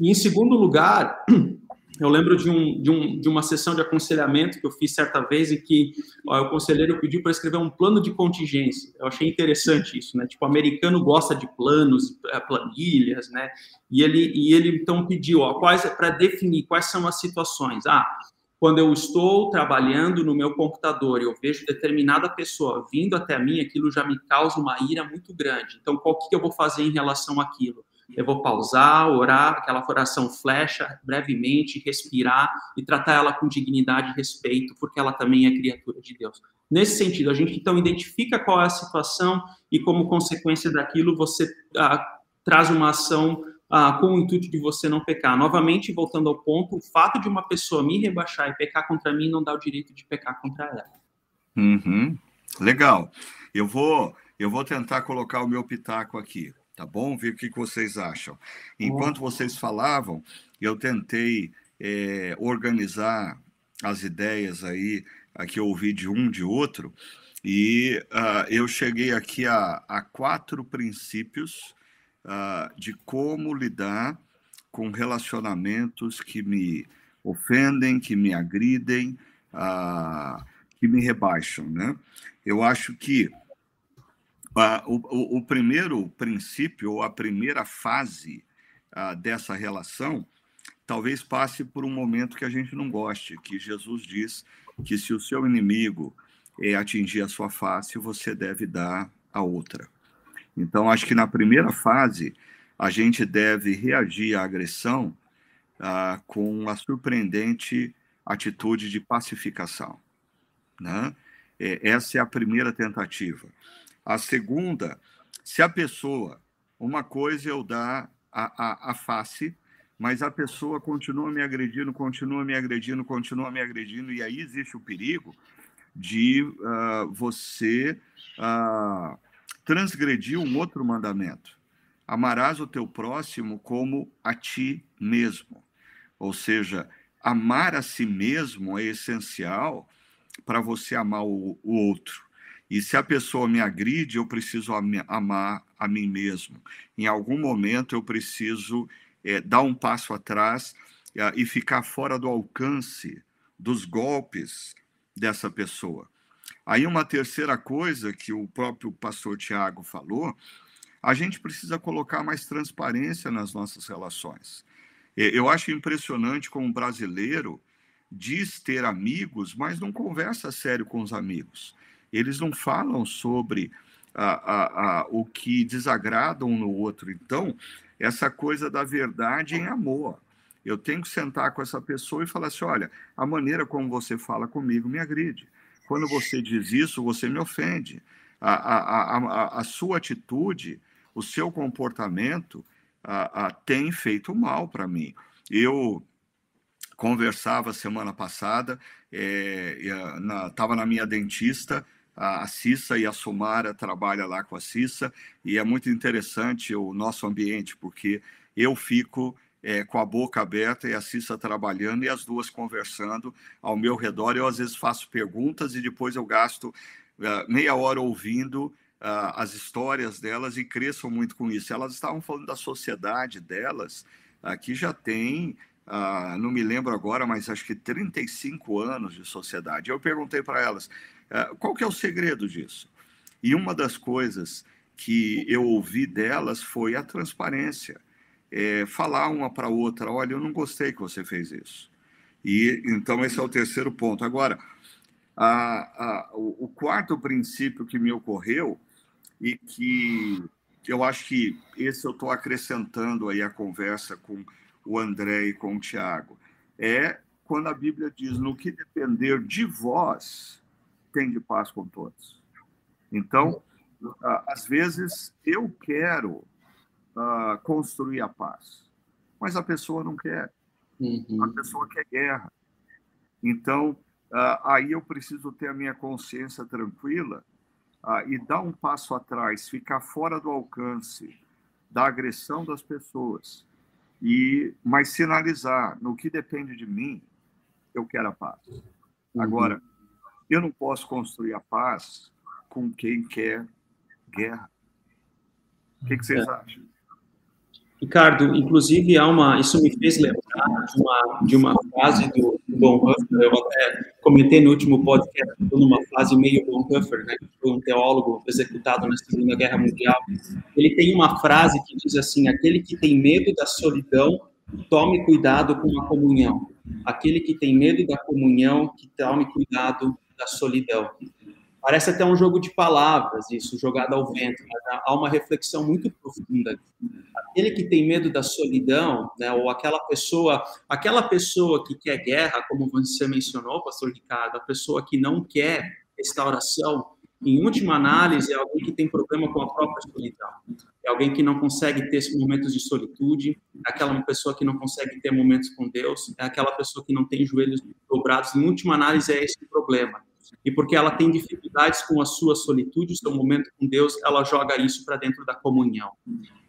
E em segundo lugar, eu lembro de, um, de, um, de uma sessão de aconselhamento que eu fiz certa vez e que ó, o conselheiro pediu para escrever um plano de contingência. Eu achei interessante isso, né? Tipo, o americano gosta de planos, é, planilhas, né? E ele, e ele então pediu, ó, quais para definir quais são as situações. Ah, quando eu estou trabalhando no meu computador e eu vejo determinada pessoa vindo até mim, aquilo já me causa uma ira muito grande. Então, qual que eu vou fazer em relação àquilo? Eu vou pausar, orar, aquela oração flecha, brevemente, respirar e tratar ela com dignidade e respeito, porque ela também é criatura de Deus. Nesse sentido, a gente então identifica qual é a situação e, como consequência daquilo, você ah, traz uma ação ah, com o intuito de você não pecar. Novamente, voltando ao ponto, o fato de uma pessoa me rebaixar e pecar contra mim não dá o direito de pecar contra ela. Uhum. Legal. Eu vou, eu vou tentar colocar o meu pitaco aqui tá bom? Ver o que vocês acham. Enquanto vocês falavam, eu tentei é, organizar as ideias aí, que eu ouvi de um, de outro, e uh, eu cheguei aqui a, a quatro princípios uh, de como lidar com relacionamentos que me ofendem, que me agridem, uh, que me rebaixam, né? Eu acho que o, o, o, primeiro princípio, ou a primeira fase dessa relação, talvez passe por um momento que a gente não goste, que Jesus diz que se o seu inimigo é, atingir a sua face, você deve dar a outra. Então, acho que na primeira fase, a gente deve reagir à agressão com a surpreendente atitude de pacificação. Né? É, essa é a primeira tentativa. A segunda, se a pessoa, uma coisa eu dar a, a, a face, mas a pessoa continua me agredindo, continua me agredindo, continua me agredindo, e aí existe o perigo de uh, você uh, transgredir um outro mandamento. Amarás o teu próximo como a ti mesmo. Ou seja, amar a si mesmo é essencial para você amar o, o outro. E se a pessoa me agride, eu preciso amar a mim mesmo. Em algum momento eu preciso é, dar um passo atrás é, e ficar fora do alcance dos golpes dessa pessoa. Aí uma terceira coisa que o próprio pastor Tiago falou, a gente precisa colocar mais transparência nas nossas relações. Eu acho impressionante como um brasileiro diz ter amigos, mas não conversa sério com os amigos eles não falam sobre a, a, a, o que desagrada um no outro. Então, essa coisa da verdade em amor. Eu tenho que sentar com essa pessoa e falar assim: olha, a maneira como você fala comigo me agride. Quando você diz isso, você me ofende. A, a, a, a sua atitude, o seu comportamento a, tem feito mal para mim. Eu conversava semana passada, estava é, na, na minha dentista, a Cissa e a Sumara trabalha lá com a Cissa e é muito interessante o nosso ambiente porque eu fico é, com a boca aberta e a Cissa trabalhando e as duas conversando ao meu redor. Eu às vezes faço perguntas e depois eu gasto uh, meia hora ouvindo uh, as histórias delas e cresço muito com isso. Elas estavam falando da sociedade delas, uh, que já tem Uh, não me lembro agora, mas acho que 35 anos de sociedade. Eu perguntei para elas, uh, qual que é o segredo disso? E uma das coisas que eu ouvi delas foi a transparência. É, falar uma para outra, olha, eu não gostei que você fez isso. E então esse é o terceiro ponto. Agora, a, a, o, o quarto princípio que me ocorreu e que eu acho que esse eu estou acrescentando aí a conversa com o André e com o Tiago, é quando a Bíblia diz: no que depender de vós, tem de paz com todos. Então, às vezes, eu quero uh, construir a paz, mas a pessoa não quer. Uhum. A pessoa quer guerra. Então, ah, aí eu preciso ter a minha consciência tranquila ah, e dar um passo atrás, ficar fora do alcance da agressão das pessoas e mas sinalizar no que depende de mim, eu quero a paz. Uhum. Eu não posso construir a paz com quem quer guerra. O que, que vocês é. acham? Ricardo, inclusive há uma, isso me fez lembrar de uma, de uma frase do Bonhoeffer, eu até comentei no último podcast, numa fase meio Bonhoeffer, né, que foi um teólogo executado na Segunda Guerra Mundial. Ele tem uma frase que diz assim: aquele que tem medo da solidão, tome cuidado com a comunhão. Aquele que tem medo da comunhão, que tome cuidado da solidão. Parece até um jogo de palavras, isso, jogado ao vento, mas há uma reflexão muito profunda. Aquele que tem medo da solidão, né, ou aquela pessoa, aquela pessoa que quer guerra, como você mencionou, pastor Ricardo, a pessoa que não quer restauração, em última análise, é alguém que tem problema com a própria solidão. É alguém que não consegue ter momentos de solitude, é aquela pessoa que não consegue ter momentos com Deus, é aquela pessoa que não tem joelhos dobrados. Em última análise, é esse o problema e porque ela tem dificuldades com a sua solitude, o seu momento com Deus, ela joga isso para dentro da comunhão.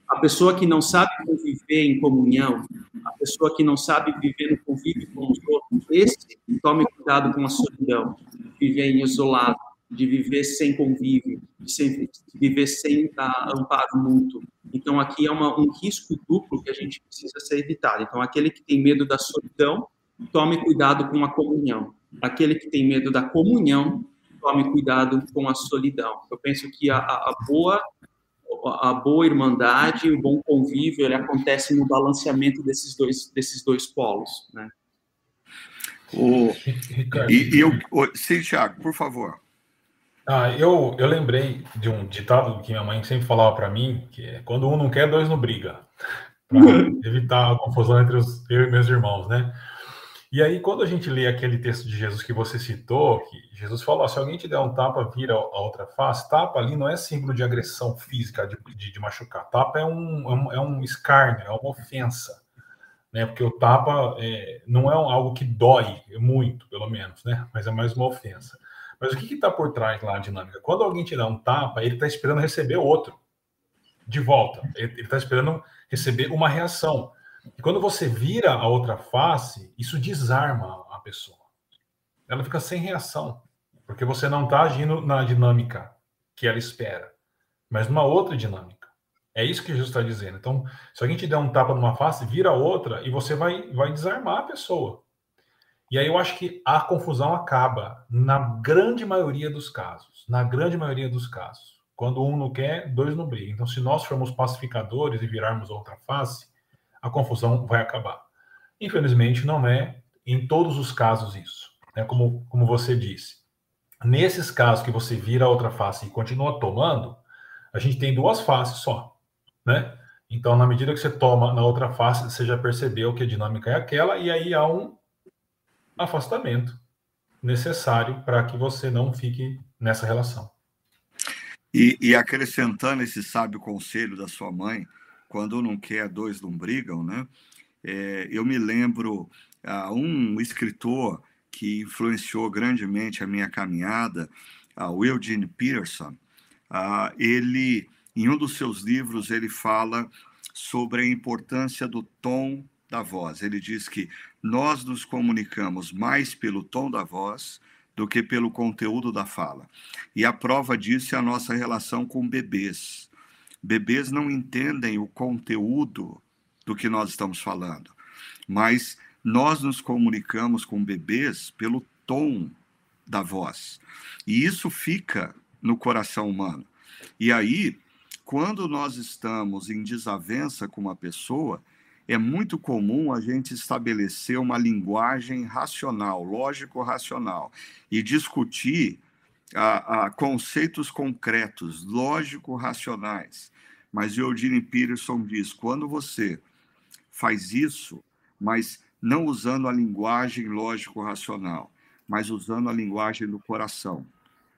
A pessoa que não sabe conviver em comunhão, a pessoa que não sabe viver no convívio com os outros, esse tome cuidado com a solidão, viver em isolado, de viver sem convívio, de, de viver sem amparo mútuo. Então, aqui é uma, um risco duplo que a gente precisa ser evitado. Então, aquele que tem medo da solidão, tome cuidado com a comunhão. Aquele que tem medo da comunhão, tome cuidado com a solidão. Eu penso que a, a boa a boa irmandade, o bom convívio, ele acontece no balanceamento desses dois desses dois polos, né? O, e, e eu, sim, Thiago, por favor. Ah, eu, eu lembrei de um ditado que minha mãe sempre falava para mim, que é quando um não quer, dois não briga, para evitar a confusão entre os, eu e meus irmãos, né? E aí, quando a gente lê aquele texto de Jesus que você citou, que Jesus falou: se alguém te der um tapa, vira a outra face, tapa ali não é símbolo de agressão física, de, de, de machucar. Tapa é um, é um, é escárnio, é uma ofensa. Né? Porque o tapa é, não é algo que dói muito, pelo menos, né? mas é mais uma ofensa. Mas o que está por trás lá a dinâmica? Quando alguém te dá um tapa, ele está esperando receber outro de volta. Ele está esperando receber uma reação. E quando você vira a outra face, isso desarma a pessoa. Ela fica sem reação, porque você não está agindo na dinâmica que ela espera, mas numa outra dinâmica. É isso que Jesus está dizendo. Então, se alguém te der um tapa numa face, vira outra e você vai, vai desarmar a pessoa. E aí eu acho que a confusão acaba na grande maioria dos casos. Na grande maioria dos casos. Quando um não quer, dois não brigam. Então, se nós formos pacificadores e virarmos outra face, a confusão vai acabar. Infelizmente, não é em todos os casos isso. Né? Como, como você disse. Nesses casos que você vira a outra face e continua tomando, a gente tem duas faces só. Né? Então, na medida que você toma na outra face, você já percebeu que a dinâmica é aquela, e aí há um afastamento necessário para que você não fique nessa relação. E, e acrescentando esse sábio conselho da sua mãe, quando não quer, dois não brigam, né? É, eu me lembro uh, um escritor que influenciou grandemente a minha caminhada, uh, o Eugene Peterson. Uh, ele, em um dos seus livros, ele fala sobre a importância do tom da voz. Ele diz que nós nos comunicamos mais pelo tom da voz do que pelo conteúdo da fala. E a prova disso é a nossa relação com bebês. Bebês não entendem o conteúdo do que nós estamos falando, mas nós nos comunicamos com bebês pelo tom da voz. E isso fica no coração humano. E aí, quando nós estamos em desavença com uma pessoa, é muito comum a gente estabelecer uma linguagem racional, lógico-racional, e discutir a, a conceitos concretos, lógico-racionais. Mas Eugene Peterson diz: quando você faz isso, mas não usando a linguagem lógico-racional, mas usando a linguagem do coração,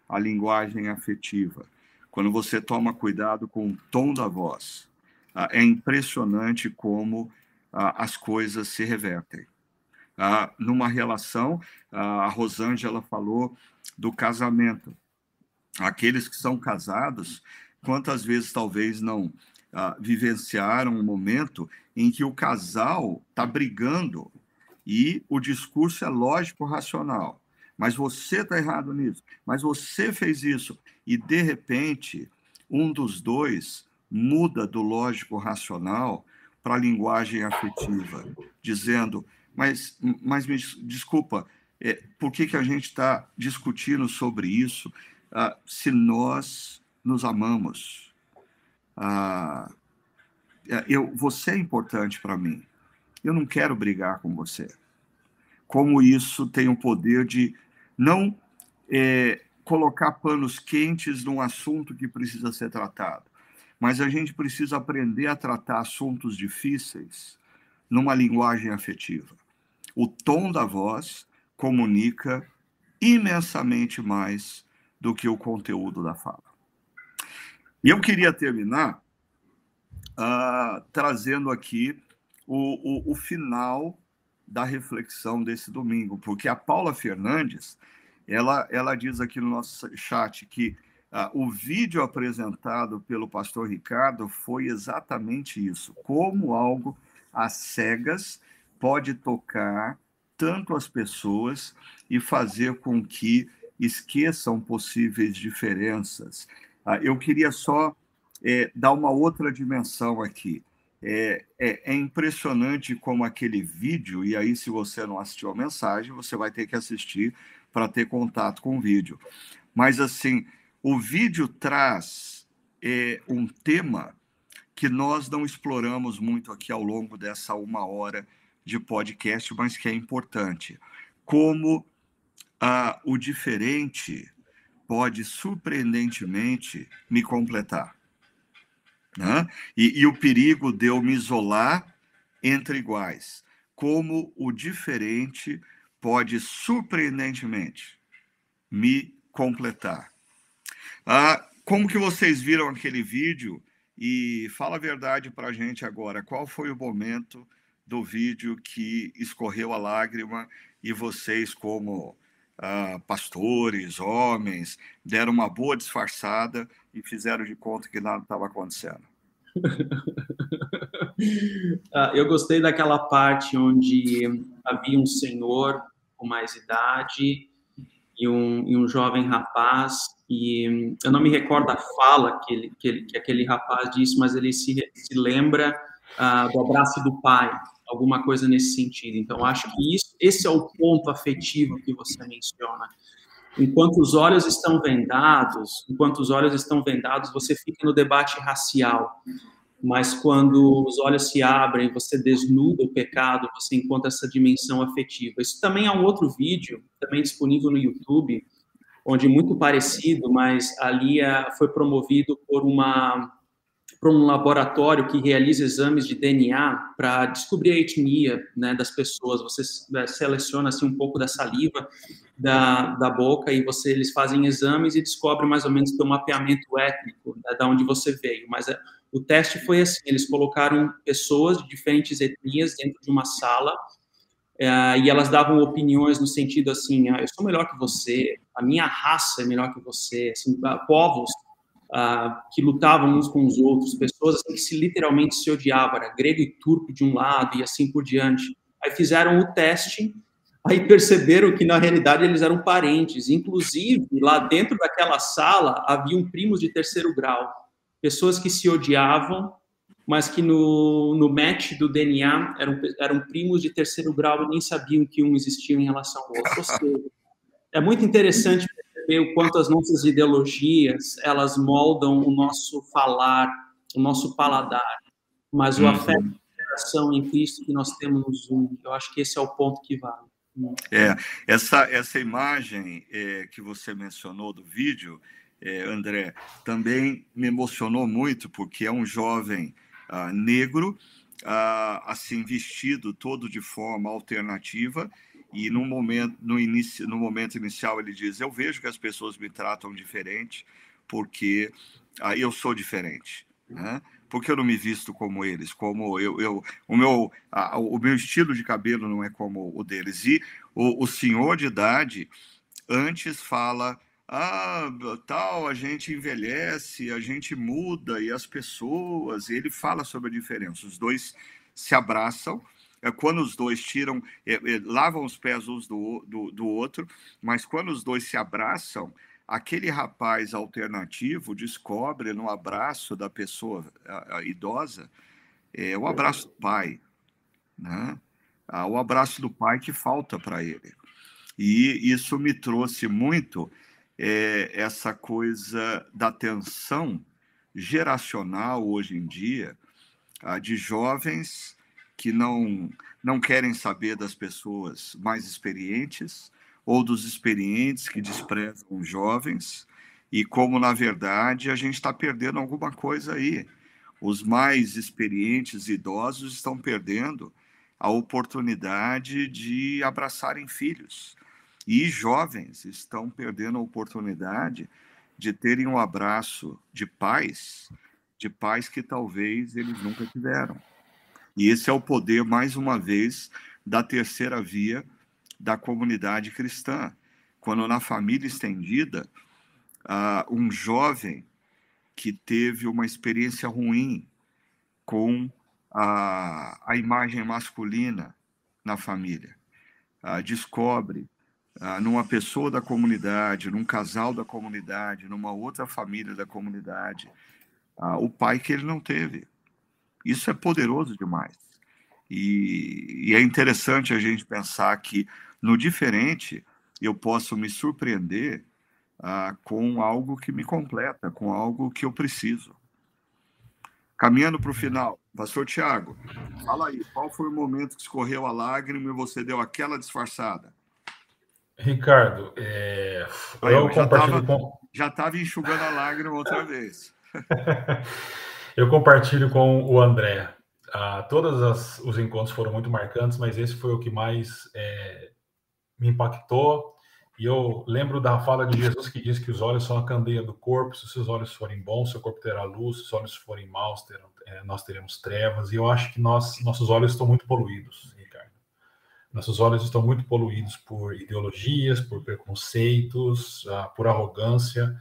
a linguagem afetiva, quando você toma cuidado com o tom da voz, ah, é impressionante como ah, as coisas se revertem. ah, numa relação. A Rosângela falou do casamento. Aqueles que são casados, quantas vezes talvez não ah, vivenciaram um momento em que o casal está brigando e o discurso é lógico, racional. Mas você está errado nisso. Mas você fez isso. E, de repente, um dos dois muda do lógico racional para a linguagem afetiva, dizendo: Mas, mas me desculpa, é, por que, que a gente está discutindo sobre isso ah, se nós nos amamos? Ah, é, eu, você é importante para mim. Eu não quero brigar com você. Como isso tem o poder de não é, colocar panos quentes num assunto que precisa ser tratado, mas a gente precisa aprender a tratar assuntos difíceis numa linguagem afetiva. O tom da voz comunica imensamente mais do que o conteúdo da fala. E eu queria terminar uh, trazendo aqui o, o, o, final da reflexão desse domingo, porque a Paula Fernandes, ela, ela diz aqui no nosso chat que uh, o vídeo apresentado pelo pastor Ricardo foi exatamente isso, como algo às cegas pode tocar tanto as pessoas e fazer com que esqueçam possíveis diferenças. Uh, eu queria só é, dá uma outra dimensão aqui. É, é, é, impressionante como aquele vídeo, e aí, se você não assistiu a mensagem, você vai ter que assistir para ter contato com o vídeo. Mas, assim, o vídeo traz é, um tema que nós não exploramos muito aqui ao longo dessa uma hora de podcast, mas que é importante. Como ah, o diferente pode surpreendentemente me completar. Né? E, e o perigo de eu me isolar entre iguais. Como o diferente pode surpreendentemente me completar. Ah, como que vocês viram aquele vídeo? E fala a verdade para a gente agora. Qual foi o momento do vídeo que escorreu a lágrima e vocês, como ah, pastores, homens, deram uma boa disfarçada e fizeram de conta que nada estava acontecendo. Ah, eu gostei daquela parte onde havia um senhor com mais idade e um, e um jovem rapaz, e eu não me recordo a fala que, ele, que, ele, que aquele rapaz disse, mas ele se, se lembra ah, do abraço do pai, alguma coisa nesse sentido. Então, acho que isso, esse é o ponto afetivo que você menciona. Enquanto os olhos estão vendados, enquanto os olhos estão vendados, você fica no debate racial. Mas quando os olhos se abrem, você desnuda o pecado, você encontra essa dimensão afetiva. Isso também é um outro vídeo, também disponível no YouTube, onde muito parecido, mas ali é, foi promovido por uma para um laboratório que realiza exames de DNA para descobrir a etnia né, das pessoas. Você é, seleciona assim, um pouco da saliva da, da boca e você eles fazem exames e descobrem mais ou menos o mapeamento étnico né, da onde você veio. Mas é, o teste foi assim: eles colocaram pessoas de diferentes etnias dentro de uma sala é, e elas davam opiniões no sentido assim: ah, eu sou melhor que você, a minha raça é melhor que você, assim, povos uh, que lutavam uns com os outros, pessoas assim, que se literalmente se odiavam, era grego e turco de um lado e assim por diante. Aí fizeram o teste, aí perceberam que na realidade eles eram parentes, inclusive lá dentro daquela sala haviam primos de terceiro grau, pessoas que se odiavam, mas que no, no match do DNA eram, eram primos de terceiro grau e nem sabiam que um existia em relação ao outro. Ou seja, é muito interessante perceber o quanto as nossas ideologias elas moldam o nosso falar, o nosso paladar, mas o uhum. afeto e a em Cristo que nós temos no Zoom, eu acho que esse é o ponto que vale. É, essa, essa imagem é, que você mencionou do vídeo, é, André, também me emocionou muito, porque é um jovem ah, negro, ah, assim, vestido todo de forma alternativa, e no momento, no, inicio, no momento inicial ele diz: Eu vejo que as pessoas me tratam diferente porque ah, eu sou diferente. Né? Por que eu não me visto como eles? Como eu, eu o meu a, o meu estilo de cabelo não é como o deles. E o, o senhor de idade antes fala ah, tal, a gente envelhece, a gente muda e as pessoas, e ele fala sobre a diferença. Os dois se abraçam, é quando os dois tiram, é, é, lavam os pés uns do, do, do outro, mas quando os dois se abraçam, aquele rapaz alternativo descobre no abraço da pessoa a, a idosa é, o abraço do pai, né? Ah, o abraço do pai que falta para ele. E isso me trouxe muito é, essa coisa da tensão geracional hoje em dia, de jovens que não, não querem saber das pessoas mais experientes, ou dos experientes que desprezam os jovens, e como, na verdade, a gente está perdendo alguma coisa aí. Os mais experientes idosos estão perdendo a oportunidade de abraçarem filhos e jovens estão perdendo a oportunidade de terem um abraço de pais, de pais que talvez eles nunca tiveram. E esse é o poder, mais uma vez, da terceira via da comunidade cristã. Quando na família estendida, uh, um jovem que teve uma experiência ruim com a, a imagem masculina na família, uh, descobre ah, numa pessoa da comunidade, num casal da comunidade, numa outra família da comunidade, o pai que ele não teve. Isso é poderoso demais. E, e é interessante a gente pensar que no diferente eu posso me surpreender ah, com algo que me completa, com algo que eu preciso. Caminhando para o final, Pastor Tiago, fala aí, qual foi o momento que escorreu a lágrima e você deu aquela disfarçada? Ricardo, é... Aí, eu, já compartilho tava, com... Já estava enxugando a lágrima outra vez. eu compartilho com o André. Ah, todos os encontros foram muito marcantes, mas esse foi o que mais é, me impactou. E eu lembro da fala de Jesus que diz que os olhos são a candeia do corpo. Se os seus olhos forem bons, seu corpo terá luz. Se os olhos forem maus, terão, é, nós teremos trevas. E eu acho que nós, nossos olhos estão muito poluídos. Nossos olhos estão muito poluídos por ideologias, por preconceitos, uh, por arrogância.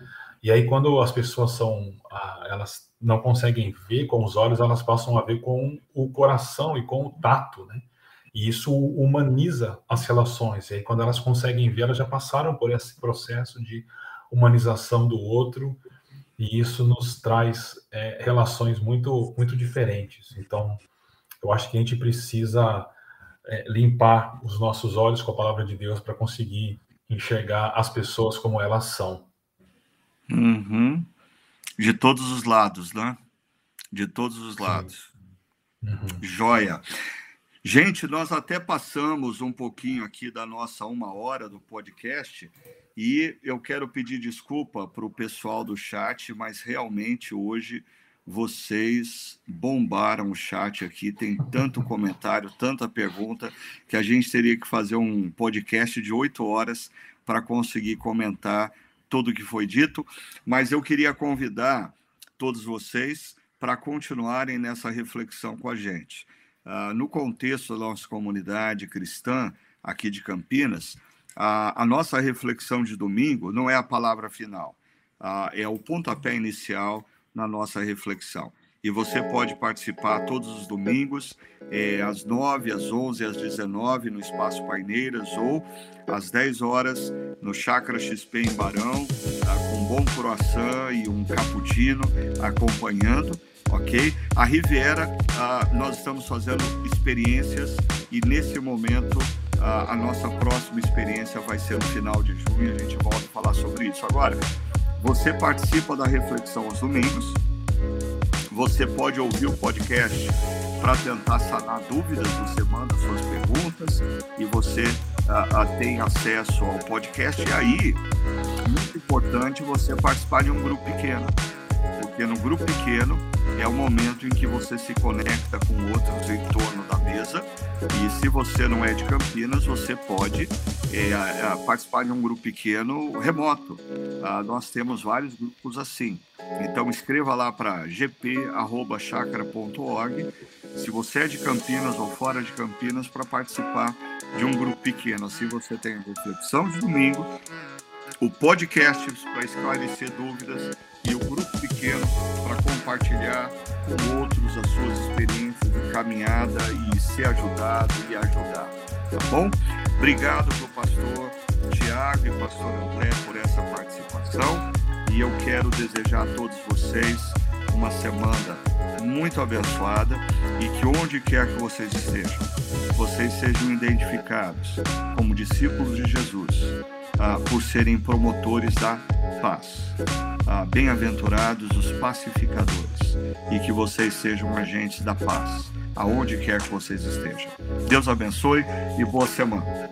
E aí, quando as pessoas são, uh, elas não conseguem ver com os olhos, elas passam a ver com o coração e com o tato, né? E isso humaniza as relações. E aí, quando elas conseguem ver, elas já passaram por esse processo de humanização do outro, e isso nos traz é, relações muito, muito diferentes. Então, eu acho que a gente precisa é, limpar os nossos olhos com a palavra de Deus para conseguir enxergar as pessoas como elas são. Uhum. De todos os lados, né? De todos os lados. Uhum. Joia. Gente, nós até passamos um pouquinho aqui da nossa uma hora do podcast e eu quero pedir desculpa para o pessoal do chat, mas realmente hoje vocês bombaram o chat aqui, tem tanto comentário, tanta pergunta, que a gente teria que fazer um podcast de oito horas para conseguir comentar tudo que foi dito, mas eu queria convidar todos vocês para continuarem nessa reflexão com a gente. Uh, no contexto da nossa comunidade cristã aqui de Campinas, uh, a nossa reflexão de domingo não é a palavra final, uh, é o pontapé inicial na nossa reflexão. E você pode participar todos os domingos, é, às 9, às 11, às 19, no Espaço Paineiras, ou às 10 horas no Chácara XP em Barão, tá, com um bom croissant e um cappuccino acompanhando, ok? A Riviera, ah, nós estamos fazendo experiências e nesse momento ah, a nossa próxima experiência vai ser no final de junho, a gente volta a falar sobre isso. Agora, você participa da reflexão aos domingos. Você pode ouvir o podcast para tentar sanar dúvidas. Você manda suas perguntas e você uh, uh, tem acesso ao podcast. E aí, muito importante você participar de um grupo pequeno, porque no grupo pequeno é o momento em que você se conecta com outros em torno da mesa. E se você não é de Campinas, você pode é, participar de um grupo pequeno remoto. Ah, nós temos vários grupos assim. Então escreva lá para gp@chacra.org se você é de Campinas ou fora de Campinas para participar de um grupo pequeno. Assim você tem a reflexão de domingo, o podcast para esclarecer dúvidas e o grupo pequeno para compartilhar com outros as suas experiências de caminhada e ser ajudado e ajudar. Tá bom? Obrigado para o pastor Tiago e pastor André por essa participação. E eu quero desejar a todos vocês uma semana muito abençoada e que onde quer que vocês estejam, vocês sejam identificados como discípulos de Jesus ah, por serem promotores da paz. Ah, Bem-aventurados os pacificadores, e que vocês sejam agentes da paz, aonde quer que vocês estejam. Deus abençoe e boa semana.